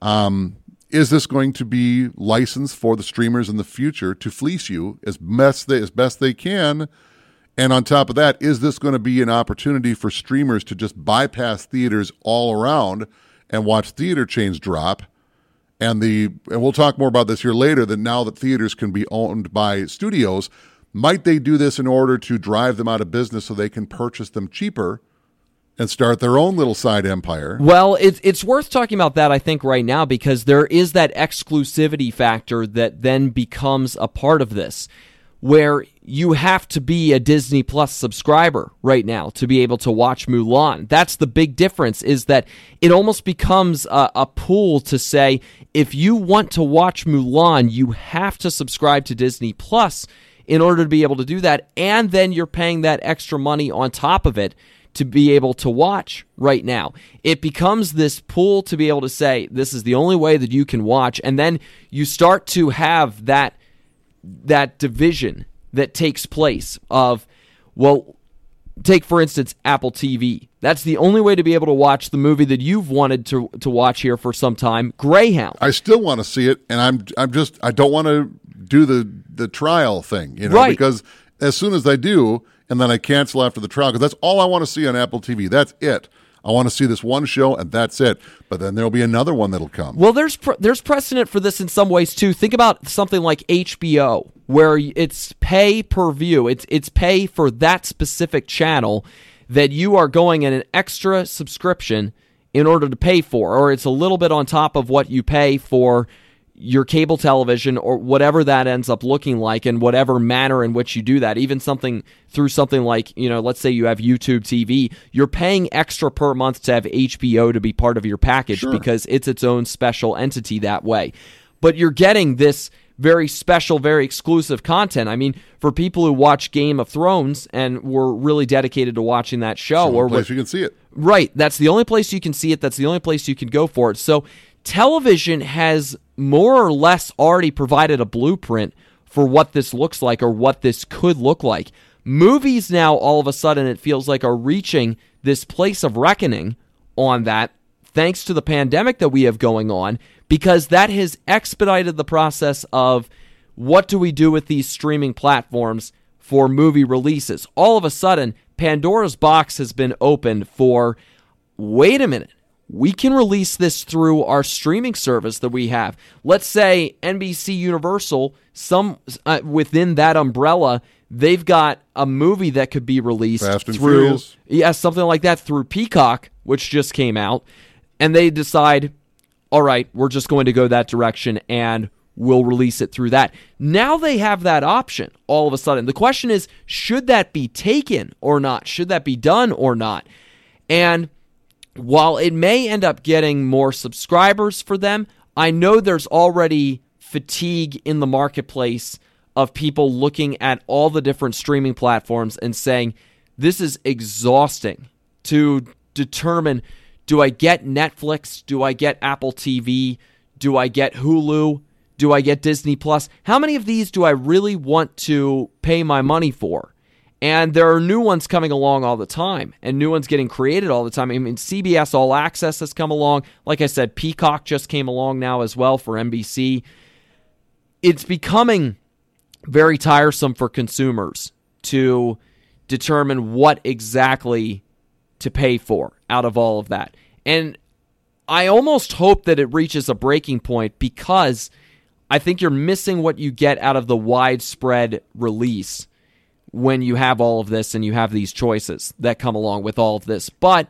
Um, is this going to be licensed for the streamers in the future to fleece you as best they, as best they can? And on top of that, is this going to be an opportunity for streamers to just bypass theaters all around and watch theater chains drop? And the and we'll talk more about this here later. That now that theaters can be owned by studios, might they do this in order to drive them out of business so they can purchase them cheaper and start their own little side empire? Well, it's it's worth talking about that I think right now because there is that exclusivity factor that then becomes a part of this where you have to be a Disney Plus subscriber right now to be able to watch Mulan. That's the big difference is that it almost becomes a, a pool to say if you want to watch Mulan, you have to subscribe to Disney Plus in order to be able to do that and then you're paying that extra money on top of it to be able to watch right now. It becomes this pool to be able to say, this is the only way that you can watch. And then you start to have that that division that takes place of, well, take for instance Apple TV. That's the only way to be able to watch the movie that you've wanted to to watch here for some time, Greyhound. I still want to see it, and I'm I'm just I don't want to do the the trial thing, you know, Right. because as soon as I do, and then I cancel after the trial, because that's all I want to see on Apple TV. That's it. I want to see this one show, and that's it. But then there'll be another one that'll come. Well, there's pre- there's precedent for this in some ways too. Think about something like HBO, where it's pay per view. It's it's pay for that specific channel that you are going in an extra subscription in order to pay for, or it's a little bit on top of what you pay for your cable television or whatever that ends up looking like in whatever manner in which you do that even something through something like you know let's say you have YouTube TV you're paying extra per month to have HBO to be part of your package because it's its own special entity that way but you're getting this very special very exclusive content i mean for people who watch Game of Thrones and were really dedicated to watching that show or place you can see it. Right. That's the only place you can see it. That's the only place you can go for it. So television has more or less already provided a blueprint for what this looks like or what this could look like. Movies now, all of a sudden, it feels like are reaching this place of reckoning on that thanks to the pandemic that we have going on because that has expedited the process of what do we do with these streaming platforms for movie releases. All of a sudden, Pandora's box has been opened for wait a minute. We can release this through our streaming service that we have. Let's say NBC Universal, some uh, within that umbrella, they've got a movie that could be released through Furious. yeah, something like that through Peacock, which just came out, and they decide, all right, we're just going to go that direction and we'll release it through that. Now they have that option all of a sudden. The question is, should that be taken or not? Should that be done or not? And while it may end up getting more subscribers for them, I know there's already fatigue in the marketplace of people looking at all the different streaming platforms and saying, this is exhausting to determine do I get Netflix? Do I get Apple TV? Do I get Hulu? Do I get Disney Plus? How many of these do I really want to pay my money for? And there are new ones coming along all the time, and new ones getting created all the time. I mean, CBS All Access has come along. Like I said, Peacock just came along now as well for NBC. It's becoming very tiresome for consumers to determine what exactly to pay for out of all of that. And I almost hope that it reaches a breaking point because I think you're missing what you get out of the widespread release when you have all of this and you have these choices that come along with all of this. But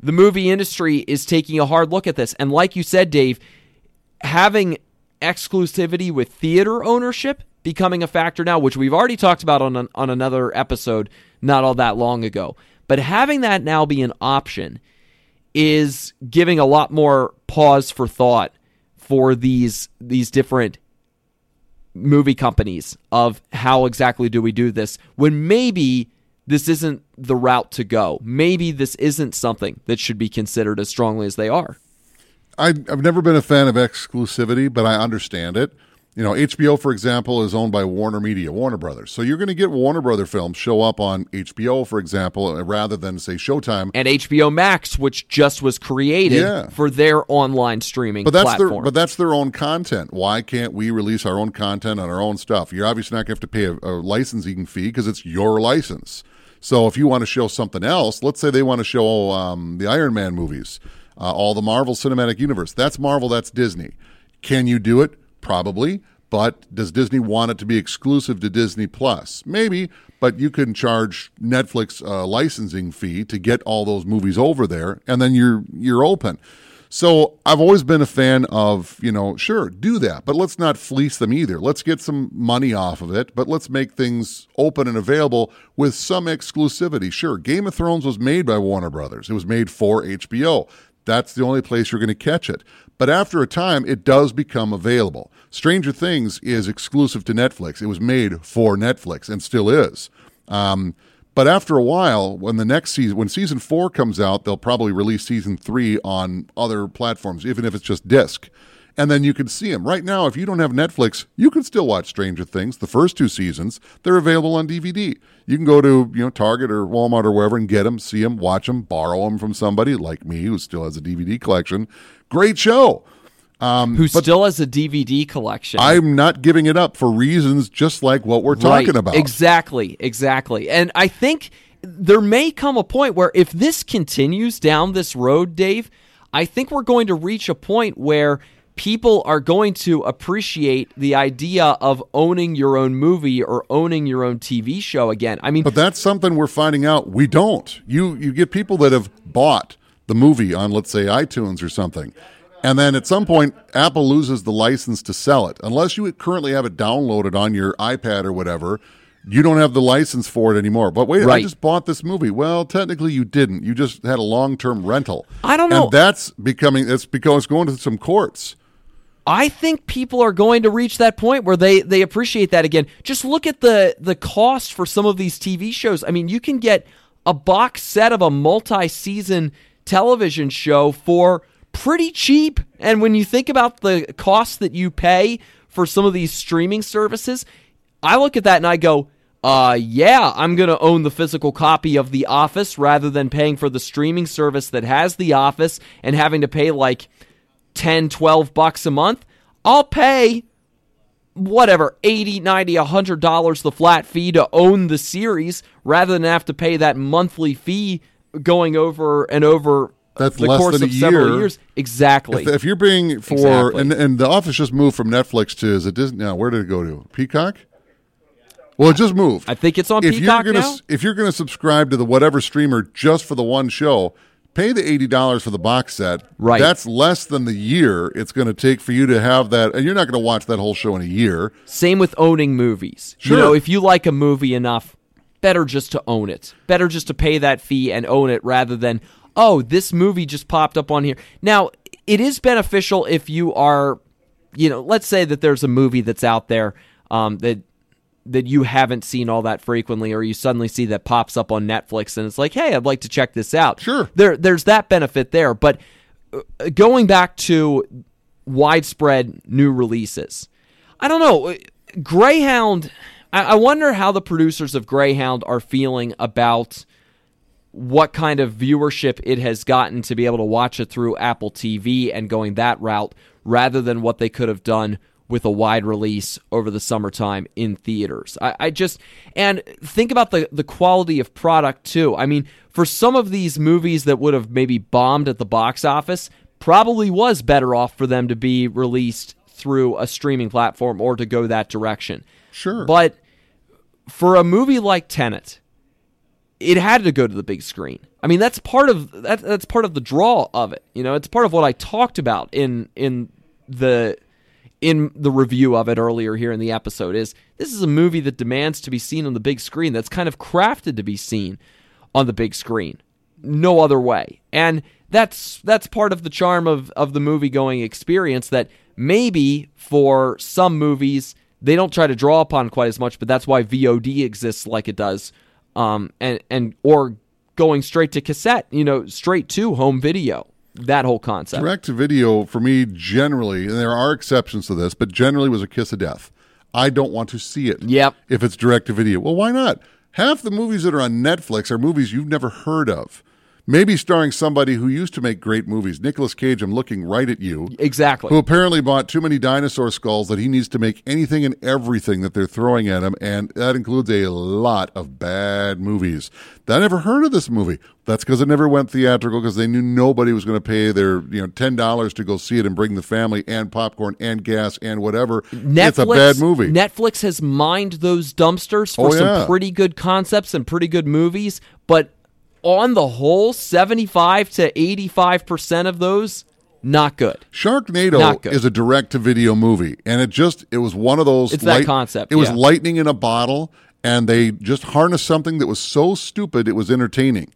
the movie industry is taking a hard look at this. And like you said, Dave, having exclusivity with theater ownership becoming a factor now, which we've already talked about on, an, on another episode not all that long ago. But having that now be an option is giving a lot more pause for thought for these these different movie companies of how exactly do we do this when maybe this isn't the route to go. Maybe this isn't something that should be considered as strongly as they are. I, I've never been a fan of exclusivity, but I understand it. You know, HBO, for example, is owned by Warner Media, Warner Brothers. So you're going to get Warner Brother films show up on HBO, for example, uh, rather than say Showtime and HBO Max, which just was created yeah. for their online streaming but that's platform. Their, but that's their own content. Why can't we release our own content on our own stuff? You're obviously not going to have to pay a, a licensing fee because it's your license. So if you want to show something else, let's say they want to show um, the Iron Man movies, uh, all the Marvel Cinematic Universe. That's Marvel. That's Disney. Can you do it? Probably. But does Disney want it to be exclusive to Disney Plus? Maybe, but you can charge Netflix a licensing fee to get all those movies over there, and then you're you're open. So I've always been a fan of, you know, sure, do that, but let's not fleece them either. Let's get some money off of it, but let's make things open and available with some exclusivity. Sure, Game of Thrones was made by Warner Brothers. It was made for HBO. That's the only place you're going to catch it. But after a time, it does become available. Stranger Things is exclusive to Netflix. It was made for Netflix and still is. Um, but after a while, when the next season, when season four comes out, they'll probably release season three on other platforms, even if it's just disc. And then you can see them. Right now, if you don't have Netflix, you can still watch Stranger Things. The first two seasons, they're available on DVD. You can go to you know Target or Walmart or wherever and get them, see them, watch them, borrow them from somebody like me who still has a DVD collection. Great show. Um, Who still has a DVD collection. I'm not giving it up for reasons just like what we're talking right. about. Exactly, exactly. And I think there may come a point where if this continues down this road, Dave, I think we're going to reach a point where people are going to appreciate the idea of owning your own movie or owning your own TV show again. I mean, but that's something we're finding out we don't. You you get people that have bought the movie on let's say iTunes or something and then at some point, Apple loses the license to sell it. Unless you currently have it downloaded on your iPad or whatever, you don't have the license for it anymore. But wait, right. I just bought this movie. Well, technically you didn't. You just had a long term rental. I don't know. And that's becoming it's because it's going to some courts. I think people are going to reach that point where they they appreciate that again. Just look at the the cost for some of these TV shows. I mean, you can get a box set of a multi-season television show for pretty cheap. And when you think about the cost that you pay for some of these streaming services, I look at that and I go, uh, yeah, I'm going to own the physical copy of The Office rather than paying for the streaming service that has The Office and having to pay like 10, 12 bucks a month. I'll pay whatever 80 90 100 dollars the flat fee to own the series rather than have to pay that monthly fee going over and over that's the less course than a year. several years. Exactly. If, if you're being for exactly. and and the office just moved from Netflix to is it Disney? Now where did it go to? Peacock. Well, it just moved. I think it's on if Peacock you're gonna, now. If you're going to subscribe to the whatever streamer just for the one show, pay the eighty dollars for the box set. Right. That's less than the year it's going to take for you to have that, and you're not going to watch that whole show in a year. Same with owning movies. Sure. You know, if you like a movie enough, better just to own it. Better just to pay that fee and own it rather than oh, this movie just popped up on here. Now, it is beneficial if you are, you know, let's say that there's a movie that's out there um, that that you haven't seen all that frequently, or you suddenly see that pops up on Netflix, and it's like, hey, I'd like to check this out. Sure, there, there's that benefit there. But uh, going back to widespread new releases, I don't know. Greyhound. I wonder how the producers of Greyhound are feeling about what kind of viewership it has gotten to be able to watch it through Apple TV and going that route rather than what they could have done with a wide release over the summertime in theaters. I, I, just and think about the the quality of product too. I mean, for some of these movies that would have maybe bombed at the box office, probably was better off for them to be released through a streaming platform or to go that direction. Sure. But for a movie like Tenet, it had to go to the big screen. I mean, that's part of that, that's part of the draw of it. You know, it's part of what I talked about in in the in the review of it earlier here in the episode is this is a movie that demands to be seen on the big screen that's kind of crafted to be seen on the big screen no other way and that's that's part of the charm of of the movie going experience that maybe for some movies they don't try to draw upon quite as much but that's why VOD exists like it does um and and or going straight to cassette you know straight to home video that whole concept. Direct to video for me generally, and there are exceptions to this, but generally was a kiss of death. I don't want to see it. Yep. If it's direct to video. Well, why not? Half the movies that are on Netflix are movies you've never heard of. Maybe starring somebody who used to make great movies. Nicolas Cage, I'm looking right at you. Exactly. Who apparently bought too many dinosaur skulls that he needs to make anything and everything that they're throwing at him, and that includes a lot of bad movies. I never heard of this movie. That's because it never went theatrical because they knew nobody was going to pay their you know ten dollars to go see it and bring the family and popcorn and gas and whatever. Netflix, it's a bad movie. Netflix has mined those dumpsters for Oh, some pretty good concepts and pretty good movies, but on the whole, 75 to 85% of those not good. Sharknado Not good. is a direct to video movie, and it just it was one of those. It's that concept, It was yeah. lightning in a bottle, and they just harnessed something that was so stupid it was entertaining.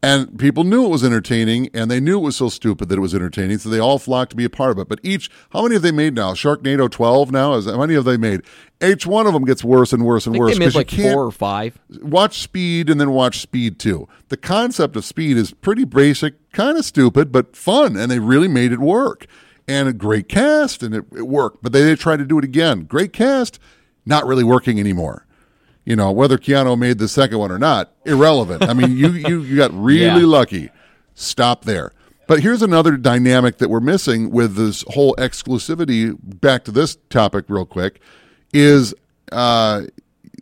And people knew it was entertaining, and they knew it was so stupid that it was entertaining, so they all flocked to be a part of it. But each, how many have they made now? Sharknado twelve now. Is how many have they made? Each one of them gets worse and worse and worse they made like four or five. watch Speed and then watch Speed 2. The concept of Speed is pretty basic, kind of stupid, but fun, and they really made it work. And a great cast, and it, it worked. But they, they tried to do it again. Great cast, not really working anymore. You know, whether Keanu made the second one or not, irrelevant. I mean, you, you, you got really Yeah. lucky. Stop there. But here's another dynamic that we're missing with this whole exclusivity. Back to this topic, real quick, is uh,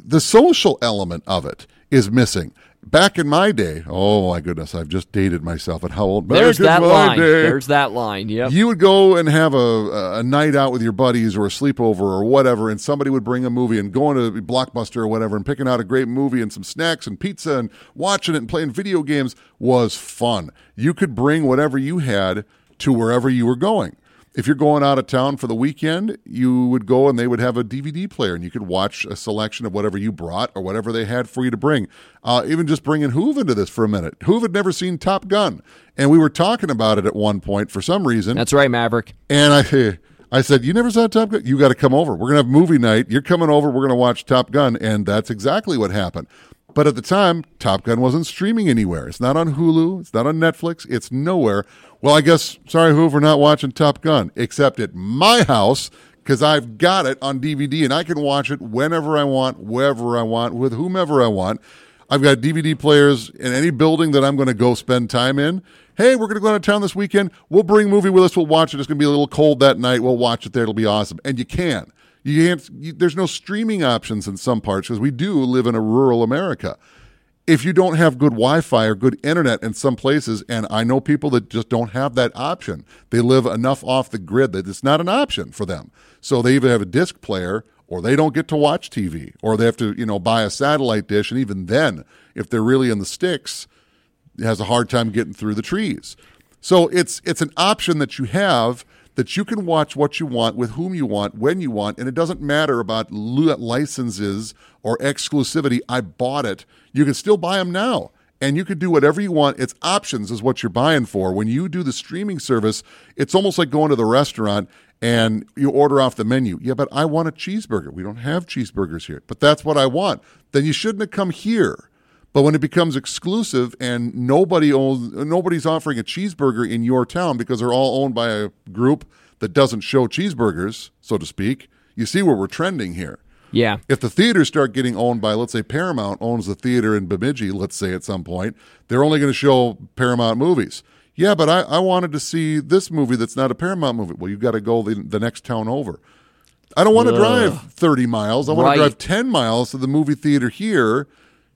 the social element of it is missing. Back in my day, oh my goodness, I've just dated myself at how old? There's that line. day. There's that line. Yep. You would go and have a, a night out with your buddies or a sleepover or whatever, and somebody would bring a movie and going to Blockbuster or whatever and picking out a great movie and some snacks and pizza and watching it and playing video games was fun. You could bring whatever you had to wherever you were going. If you're going out of town for the weekend, you would go and they would have a DVD player and you could watch a selection of whatever you brought or whatever they had for you to bring. Uh, even just bringing Hoove into this for a minute. Hoove had never seen Top Gun. And we were talking about it at one point for some reason. That's right, Maverick. And I, I said, "You never saw Top Gun? You got to come over. We're gonna have movie night. You're coming over. We're gonna watch Top Gun." And that's exactly what happened. But at the time, Top Gun wasn't streaming anywhere. It's not on Hulu. It's not on Netflix. It's nowhere. Well, I guess sorry, Hoover, not watching Top Gun, except at my house because I've got it on DVD and I can watch it whenever I want, wherever I want, with whomever I want. I've got DVD players in any building that I'm going to go spend time in. Hey, we're going to go out of town this weekend. We'll bring movie with us. We'll watch it. It's going to be a little cold that night. We'll watch it there. It'll be awesome. And you can. You can't. You, there's no streaming options in some parts because we do live in a rural America. If you don't have good Wi-Fi or good internet in some places, and I know people that just don't have that option, they live enough off the grid that it's not an option for them. So they either have a disc player or they don't get to watch TV, or they have to, you know, buy a satellite dish. And even then, if they're really in the sticks, it has a hard time getting through the trees. So it's it's an option that you have that you can watch what you want with whom you want when you want, and it doesn't matter about licenses or exclusivity. I bought it. You can still buy them now. And you can do whatever you want. It's options is what you're buying for. When you do the streaming service, it's almost like going to the restaurant and you order off the menu. Yeah, but I want a cheeseburger. We don't have cheeseburgers here, but that's what I want. Then you shouldn't have come here. But when it becomes exclusive and nobody owns, nobody's offering a cheeseburger in your town because they're all owned by a group that doesn't show cheeseburgers, so to speak, you see where we're trending here. Yeah. If the theaters start getting owned by, let's say, Paramount owns the theater in Bemidji, let's say at some point, they're only going to show Paramount movies. Yeah, but I, I wanted to see this movie that's not a Paramount movie. Well, you've got to go the, the next town over. I don't want to drive 30 miles. I want Right. to drive 10 miles to the movie theater here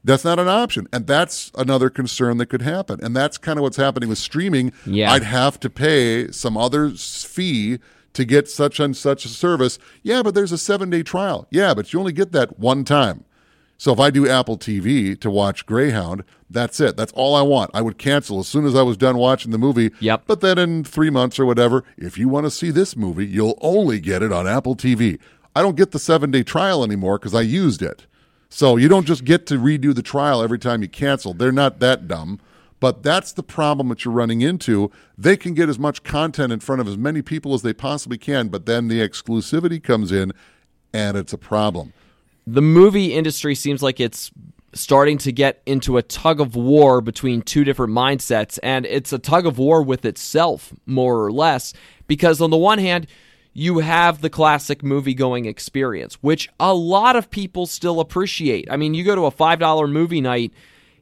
That's not an option. And that's another concern that could happen. And that's kind of what's happening with streaming. Yeah. I'd have to pay some other fee to get such and such a service. Yeah, but there's a seven day trial. Yeah, but you only get that one time. So if I do Apple TV to watch Greyhound, that's it. That's all I want. I would cancel as soon as I was done watching the movie. Yep. But then in three months or whatever, if you want to see this movie, you'll only get it on Apple TV. I don't get the seven day trial anymore because I used it. So you don't just get to redo the trial every time you cancel. They're not that dumb. But that's the problem that you're running into. They can get as much content in front of as many people as they possibly can, but then the exclusivity comes in and it's a problem. the movie industry seems like it's starting to get into a tug of war between two different mindsets and it's a tug of war with itself more or less because on the one hand you have the classic movie going experience which a lot of people still appreciate i mean you go to a $5 movie night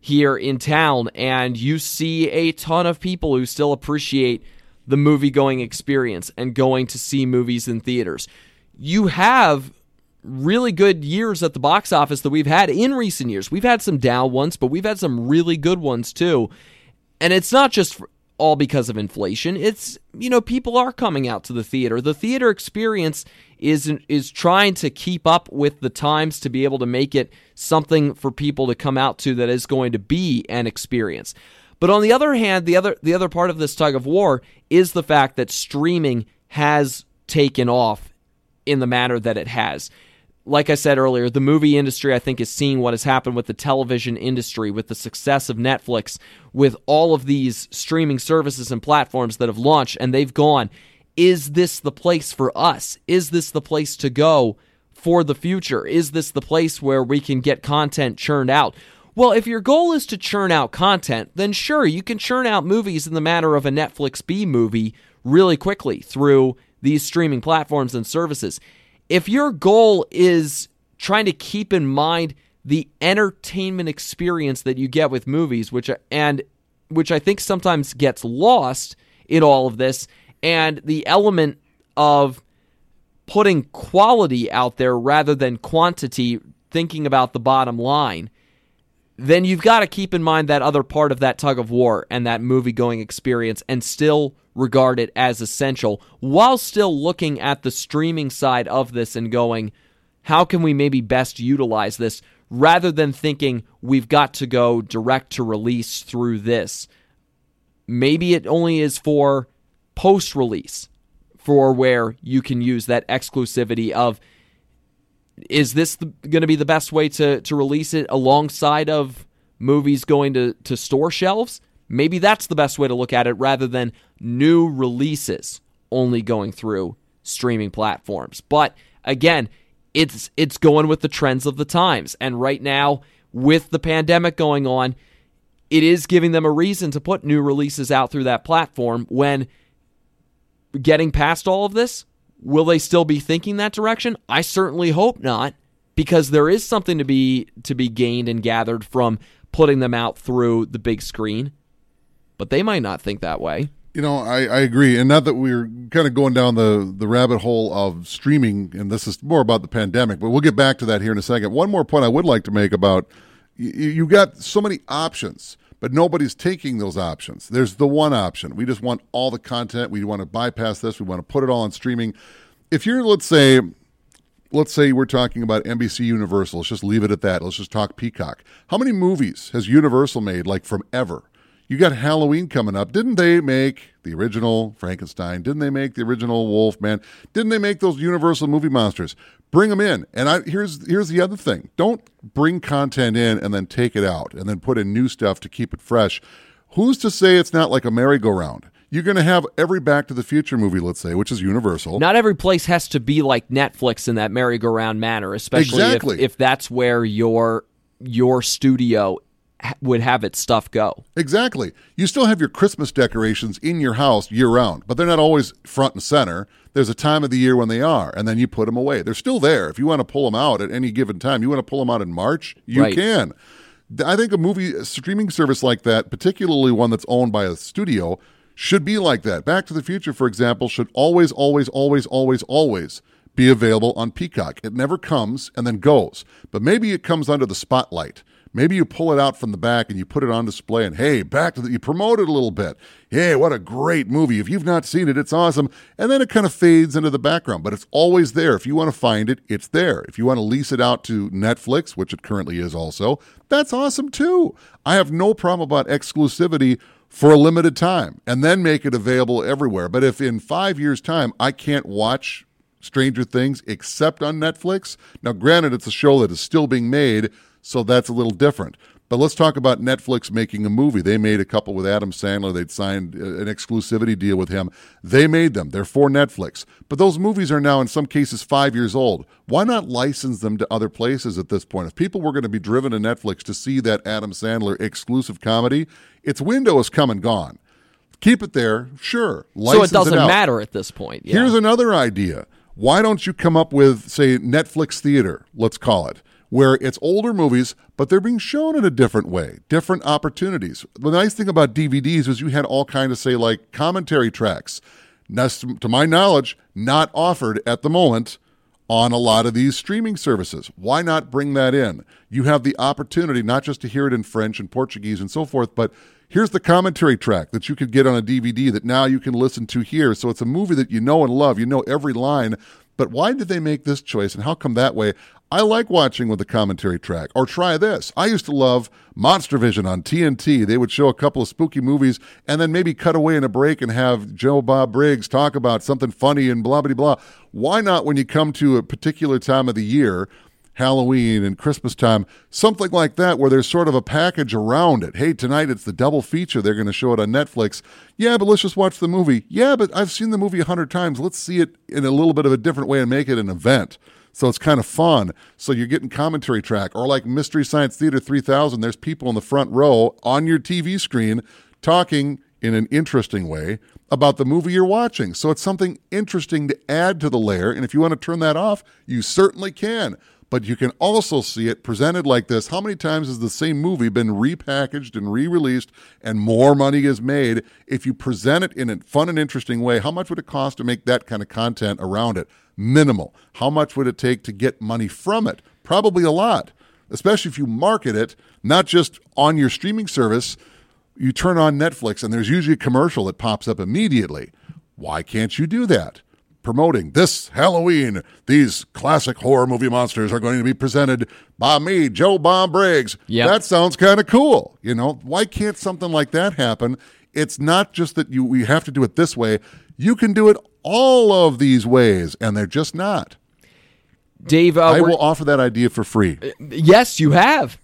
here in town and you see a ton of people who still appreciate the movie going experience and going to see movies in theaters you have really good years at the box office that we've had in recent years. We've had some down ones, but we've had some really good ones too. And it's not just all because of inflation. It's, you know, people are coming out to the theater. The theater experience is is trying to keep up with the times to be able to make it something for people to come out to that is going to be an experience. But on the other hand, the other the other part of this tug of war is the fact that streaming has taken off in the manner that it has. Like I said earlier, the movie industry, I think, is seeing what has happened with the television industry, with the success of Netflix, with all of these streaming services and platforms that have launched, and they've gone, is this the place for us? Is this the place to go for the future? Is this the place where we can get content churned out? Well, if your goal is to churn out content, then sure, you can churn out movies in the manner of a Netflix B movie really quickly through these streaming platforms and services. If your goal is trying to keep in mind the entertainment experience that you get with movies, which and which I think sometimes gets lost in all of this, and the element of putting quality out there rather than quantity, thinking about the bottom line, then you've got to keep in mind that other part of that tug of war and that movie going experience and still regard it as essential while still looking at the streaming side of this and going, how can we maybe best utilize this rather than thinking we've got to go direct to release through this. Maybe it only is for post release, for where you can use that exclusivity of is this going to be the best way to, to release it alongside of movies going to, to store shelves? Maybe that's the best way to look at it rather than new releases only going through streaming platforms. But again, it's it's going with the trends of the times. And right now, with the pandemic going on, it is giving them a reason to put new releases out through that platform when getting past all of this, will they still be thinking that direction? I certainly hope not because there is something to be to be gained and gathered from putting them out through the big screen. But they might not think that way. You know, I, I agree, and not that we're kind of going down the the rabbit hole of streaming, and this is more about the pandemic, but we'll get back to that here in a second. One more point I would like to make about you, you got so many options, but nobody's taking those options. There's the one option. We just want all the content. We want to bypass this. We want to put it all on streaming. If you're, let's say, let's say we're talking about NBC Universal. Let's just leave it at that. Let's just talk Peacock. How many movies has Universal made, like from ever? You got Halloween coming up. Didn't they make the original Frankenstein? Didn't they make the original Wolfman? Didn't they make those Universal movie monsters? Bring them in. And I, here's here's the other thing. Don't bring content in and then take it out and then put in new stuff to keep it fresh. Who's to say it's not like a merry-go-round? You're going to have every Back to the Future movie, let's say, which is Universal. Not every place has to be like Netflix in that merry-go-round manner, especially Exactly. if, if that's where your your studio would have its stuff go. Exactly. You still have your Christmas decorations in your house year round, but they're not always front and center. There's a time of the year when they are, and then you put them away. They're still there. If you want to pull them out at any given time, you want to pull them out in March, you Right. can. I think a movie a streaming service like that, particularly one that's owned by a studio, should be like that. Back to the Future, for example, should always, always, always, always, always be available on Peacock. It never comes and then goes, but maybe it comes under the spotlight. Maybe you pull it out from the back and you put it on display and hey, back to the, you promote it a little bit. Hey, what a great movie. If you've not seen it, it's awesome. And then it kind of fades into the background, but it's always there. If you want to find it, it's there. If you want to lease it out to Netflix, which it currently is also, that's awesome too. I have no problem about exclusivity for a limited time and then make it available everywhere. But if in five years' time I can't watch Stranger Things except on Netflix, now granted, it's a show that is still being made, so that's a little different. But let's talk about Netflix making a movie. They made a couple with Adam Sandler. They'd signed uh, an exclusivity deal with him. They made them. They're for Netflix. But those movies are now, in some cases, five years old. Why not license them to other places at this point? If people were going to be driven to Netflix to see that Adam Sandler exclusive comedy, its window has come and gone. Keep it there, sure. License so it doesn't out. matter at this point. Yeah. Here's another idea. Why don't you come up with, say, Netflix theater, let's call it, where it's older movies, but they're being shown in a different way, different opportunities. The nice thing about DVDs is you had all kind of, say, like commentary tracks. Now, to my knowledge, not offered at the moment on a lot of these streaming services. Why not bring that in? You have the opportunity not just to hear it in French and Portuguese and so forth, but here's the commentary track that you could get on a DVD that now you can listen to here. So it's a movie that you know and love. You know every line. But why did they make this choice and how come that way? I like watching with the commentary track. Or try this. I used to love Monster Vision on TNT. They would show a couple of spooky movies and then maybe cut away in a break and have Joe Bob Briggs talk about something funny and blah, blah, blah. Why not when you come to a particular time of the year? Halloween and Christmas time, something like that, where there's sort of a package around it. Hey, tonight it's the double feature. They're going to show it on Netflix. Yeah, but let's just watch the movie. Yeah, but I've seen the movie a hundred times. Let's see it in a little bit of a different way and make it an event. So it's kind of fun. So you're getting commentary track, or like Mystery Science Theater 3000. There's people in the front row on your TV screen talking in an interesting way about the movie you're watching. So it's something interesting to add to the layer. And if you want to turn that off, you certainly can but you can also see it presented like this. How many times has the same movie been repackaged and re released and more money is made? If you present it in a fun and interesting way, how much would it cost to make that kind of content around it? Minimal. How much would it take to get money from it? Probably a lot, especially if you market it not just on your streaming service. You turn on Netflix and there's usually a commercial that pops up immediately. Why can't you do that? Promoting this Halloween. These classic horror movie monsters are going to be presented by me, Joe Bob Briggs. Yep. That sounds kind of cool. You know, why can't something like that happen? It's not just that you we have to do it this way. You can do it all of these ways, and they're just not. Dave, uh, I will offer that idea for free. Yes, you have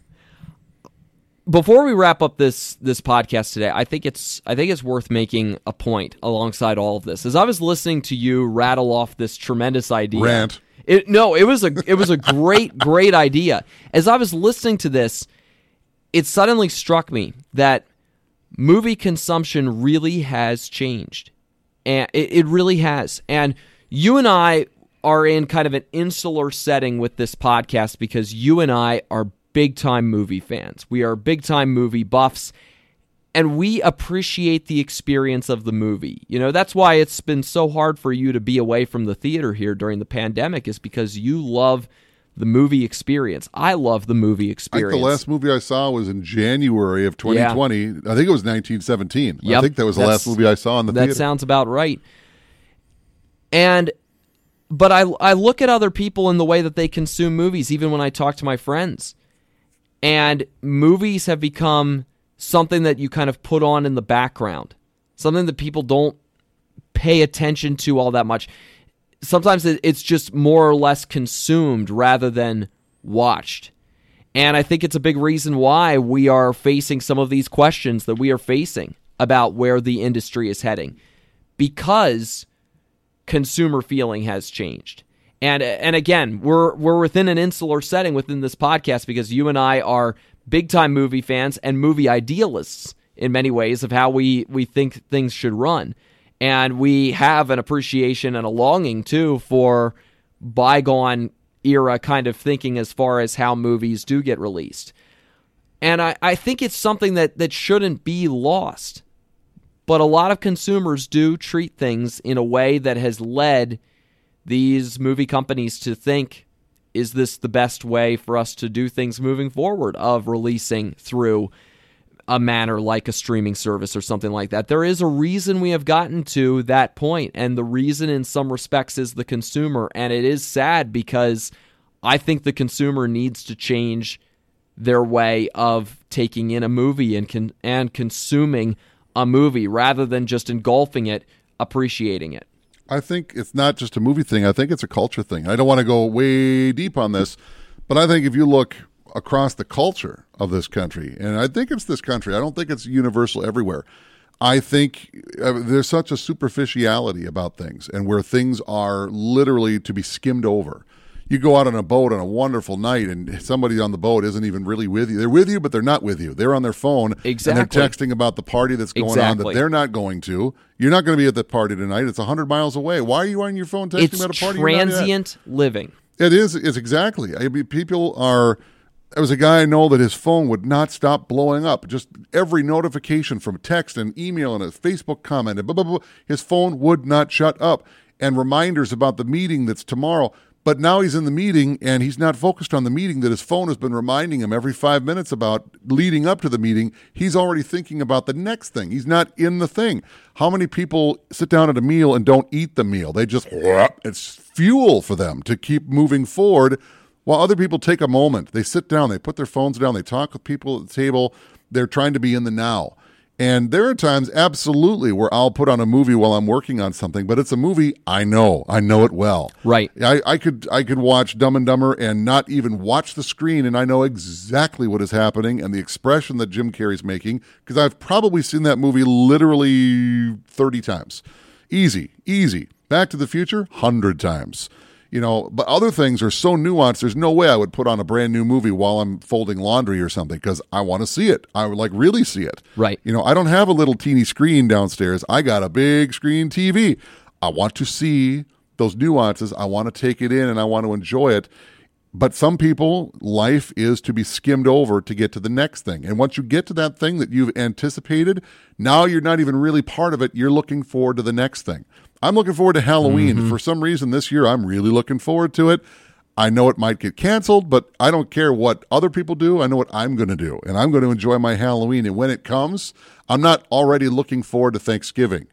before we wrap up this this podcast today, I think it's I think it's worth making a point alongside all of this. As I was listening to you rattle off this tremendous idea, rant. It, no, it was a it was a great great idea. As I was listening to this, it suddenly struck me that movie consumption really has changed, and it, it really has. And you and I are in kind of an insular setting with this podcast because you and I are big time movie fans. We are big time movie buffs and we appreciate the experience of the movie. You know, that's why it's been so hard for you to be away from the theater here during the pandemic is because you love the movie experience. I love the movie experience. I think the last movie I saw was in January of 2020. Yeah. I think it was 1917. Yep. I think that was the last movie I saw in the that theater. That sounds about right. And but I I look at other people in the way that they consume movies even when I talk to my friends and movies have become something that you kind of put on in the background, something that people don't pay attention to all that much. Sometimes it's just more or less consumed rather than watched. And I think it's a big reason why we are facing some of these questions that we are facing about where the industry is heading because consumer feeling has changed. And and again, we're we're within an insular setting within this podcast because you and I are big time movie fans and movie idealists in many ways of how we we think things should run. And we have an appreciation and a longing too for bygone era kind of thinking as far as how movies do get released. And I, I think it's something that, that shouldn't be lost. But a lot of consumers do treat things in a way that has led these movie companies to think is this the best way for us to do things moving forward of releasing through a manner like a streaming service or something like that. There is a reason we have gotten to that point, and the reason in some respects is the consumer. And it is sad because I think the consumer needs to change their way of taking in a movie and con- and consuming a movie rather than just engulfing it, appreciating it. I think it's not just a movie thing. I think it's a culture thing. I don't want to go way deep on this, but I think if you look across the culture of this country, and I think it's this country, I don't think it's universal everywhere. I think uh, there's such a superficiality about things and where things are literally to be skimmed over. You go out on a boat on a wonderful night and somebody on the boat isn't even really with you. They're with you, but they're not with you. They're on their phone exactly. and they're texting about the party that's going exactly. on that they're not going to. You're not going to be at the party tonight. It's 100 miles away. Why are you on your phone texting it's about a party? transient living. It is. It's exactly. I mean, people are there was a guy I know that his phone would not stop blowing up. Just every notification from text and email and a Facebook comment, and blah, blah, blah, his phone would not shut up. And reminders about the meeting that's tomorrow. But now he's in the meeting and he's not focused on the meeting that his phone has been reminding him every five minutes about leading up to the meeting. He's already thinking about the next thing. He's not in the thing. How many people sit down at a meal and don't eat the meal? They just, it's fuel for them to keep moving forward while other people take a moment, they sit down, they put their phones down, they talk with people at the table, they're trying to be in the now. And there are times, absolutely, where I'll put on a movie while I'm working on something, but it's a movie I know, I know it well. Right. I, I could I could watch Dumb and Dumber and not even watch the screen, and I know exactly what is happening and the expression that Jim Carrey's making because I've probably seen that movie literally thirty times. Easy, easy. Back to the Future, hundred times you know but other things are so nuanced there's no way i would put on a brand new movie while i'm folding laundry or something because i want to see it. I would like really see it. Right. You know i don't have a little teeny screen downstairs. I got a big screen tv i want to see those nuances. I want to take it in and i want to enjoy it. But some people, life is to be skimmed over to get to the next thing. And once you get to that thing that you've anticipated, now you're not even really part of it. You're looking forward to the next thing. I'm looking forward to Halloween. Mm-hmm. For some reason this year, I'm really looking forward to it. I know it might get canceled, but I don't care what other people do. I know what I'm going to do, and I'm going to enjoy my Halloween. And when it comes, I'm not already looking forward to Thanksgiving.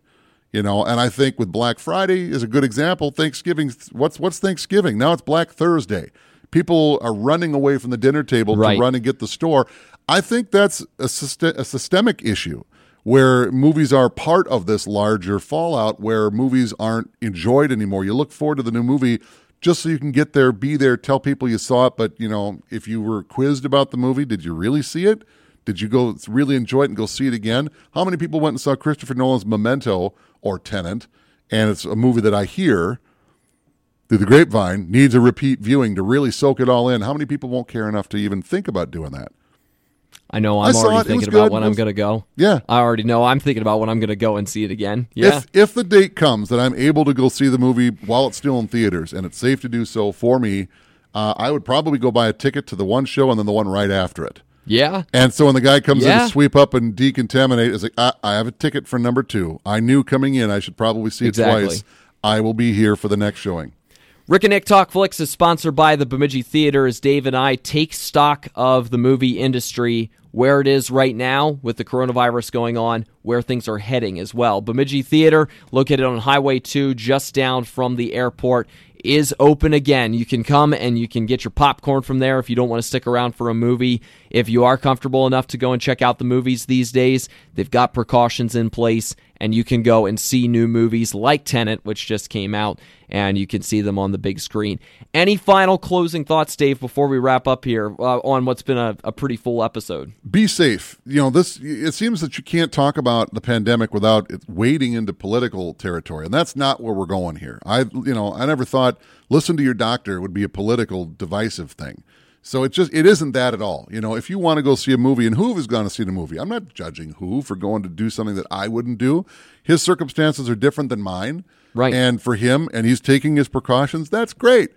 You know, and I think with Black Friday is a good example. Thanksgiving, what's what's Thanksgiving? Now it's Black Thursday. People are running away from the dinner table right. to run and get the store. I think that's a, syst- a systemic issue where movies are part of this larger fallout where movies aren't enjoyed anymore. You look forward to the new movie just so you can get there, be there, tell people you saw it. But, you know, if you were quizzed about the movie, did you really see it? Did you go really enjoy it and go see it again? How many people went and saw Christopher Nolan's Memento or Tenet? And it's a movie that I hear through the grapevine needs a repeat viewing to really soak it all in. How many people won't care enough to even think about doing that? I know I'm I already thinking about when I'm going to go. Yeah. I already know I'm thinking about when I'm going to go and see it again. Yeah. If, if the date comes that I'm able to go see the movie while it's still in theaters and it's safe to do so for me, uh, I would probably go buy a ticket to the one show and then the one right after it. Yeah. And so when the guy comes yeah. in to sweep up and decontaminate, it's like, I, I, have a ticket for number two. I knew coming in I should probably see it exactly. twice. I will be here for the next showing. Rick and Nick Talk Flicks is sponsored by the Bemidji Theater as Dave and I take stock of the movie industry, where it is right now with the coronavirus going on, where things are heading as well. Bemidji Theater, located on Highway 2, just down from the airport, is open again. You can come and you can get your popcorn from there if you don't want to stick around for a movie. If you are comfortable enough to go and check out the movies these days, they've got precautions in place and you can go and see new movies like Tenet, which just came out, and you can see them on the big screen. Any final closing thoughts, Dave, before we wrap up here uh, on what's been a, a, pretty full episode? Be safe. You know, this. It seems that you can't talk about the pandemic without wading into political territory, and that's not where we're going here. I, you know, I never thought listen to your doctor would be a political divisive thing. So it just it isn't that at all. You know, if you want to go see a movie and Hoove is going to see the movie, I'm not judging Hoove for going to do something that I wouldn't do. His circumstances are different than mine. Right. And for him and he's taking his precautions, that's great.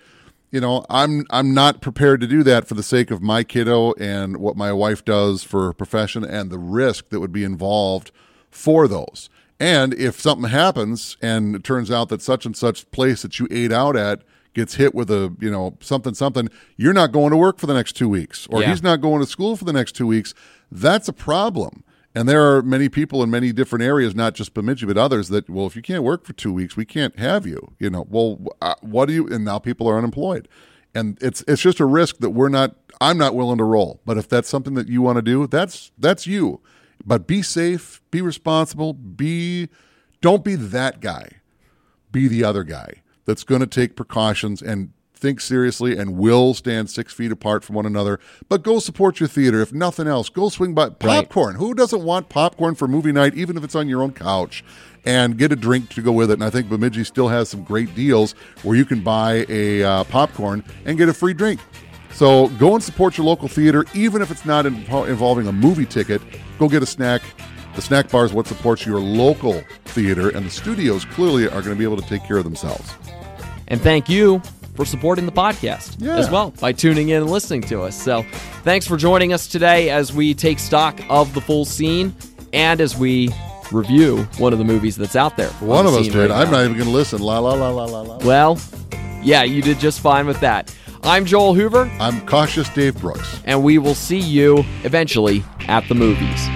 You know, I'm I'm not prepared to do that for the sake of my kiddo and what my wife does for her profession and the risk that would be involved for those. And if something happens and it turns out that such and such place that you ate out at gets hit with a you know something something, you're not going to work for the next two weeks, or Yeah. he's not going to school for the next two weeks. That's a problem. And there are many people in many different areas, not just Bemidji, but others that, well, if you can't work for two weeks, we can't have you. You know, well, uh, what do you? And now people are unemployed, and it's it's just a risk that we're not. I'm not willing to roll. But if that's something that you want to do, that's that's you. But be safe, be responsible, be don't be that guy. Be the other guy that's going to take precautions and think seriously and will stand six feet apart from one another. But go support your theater. If nothing else, go swing by popcorn. Who doesn't want popcorn for movie night, even if it's on your own couch? And get a drink to go with it. And I think Bemidji still has some great deals where you can buy a uh, popcorn and get a free drink. So go and support your local theater, even if it's not invo- involving a movie ticket. Go get a snack. The snack bar is what supports your local theater, and the studios clearly are going to be able to take care of themselves. And thank you for supporting the podcast Yeah. as well by tuning in and listening to us. So thanks for joining us today as we take stock of the full scene and as we review one of the movies that's out there. on One the of us did. right I'm now. not even going to listen. La la la la la la. Well, yeah, you did just fine with that. I'm Joel Hoover, I'm cautious, Dave Brooks. and we will see you eventually at the movies.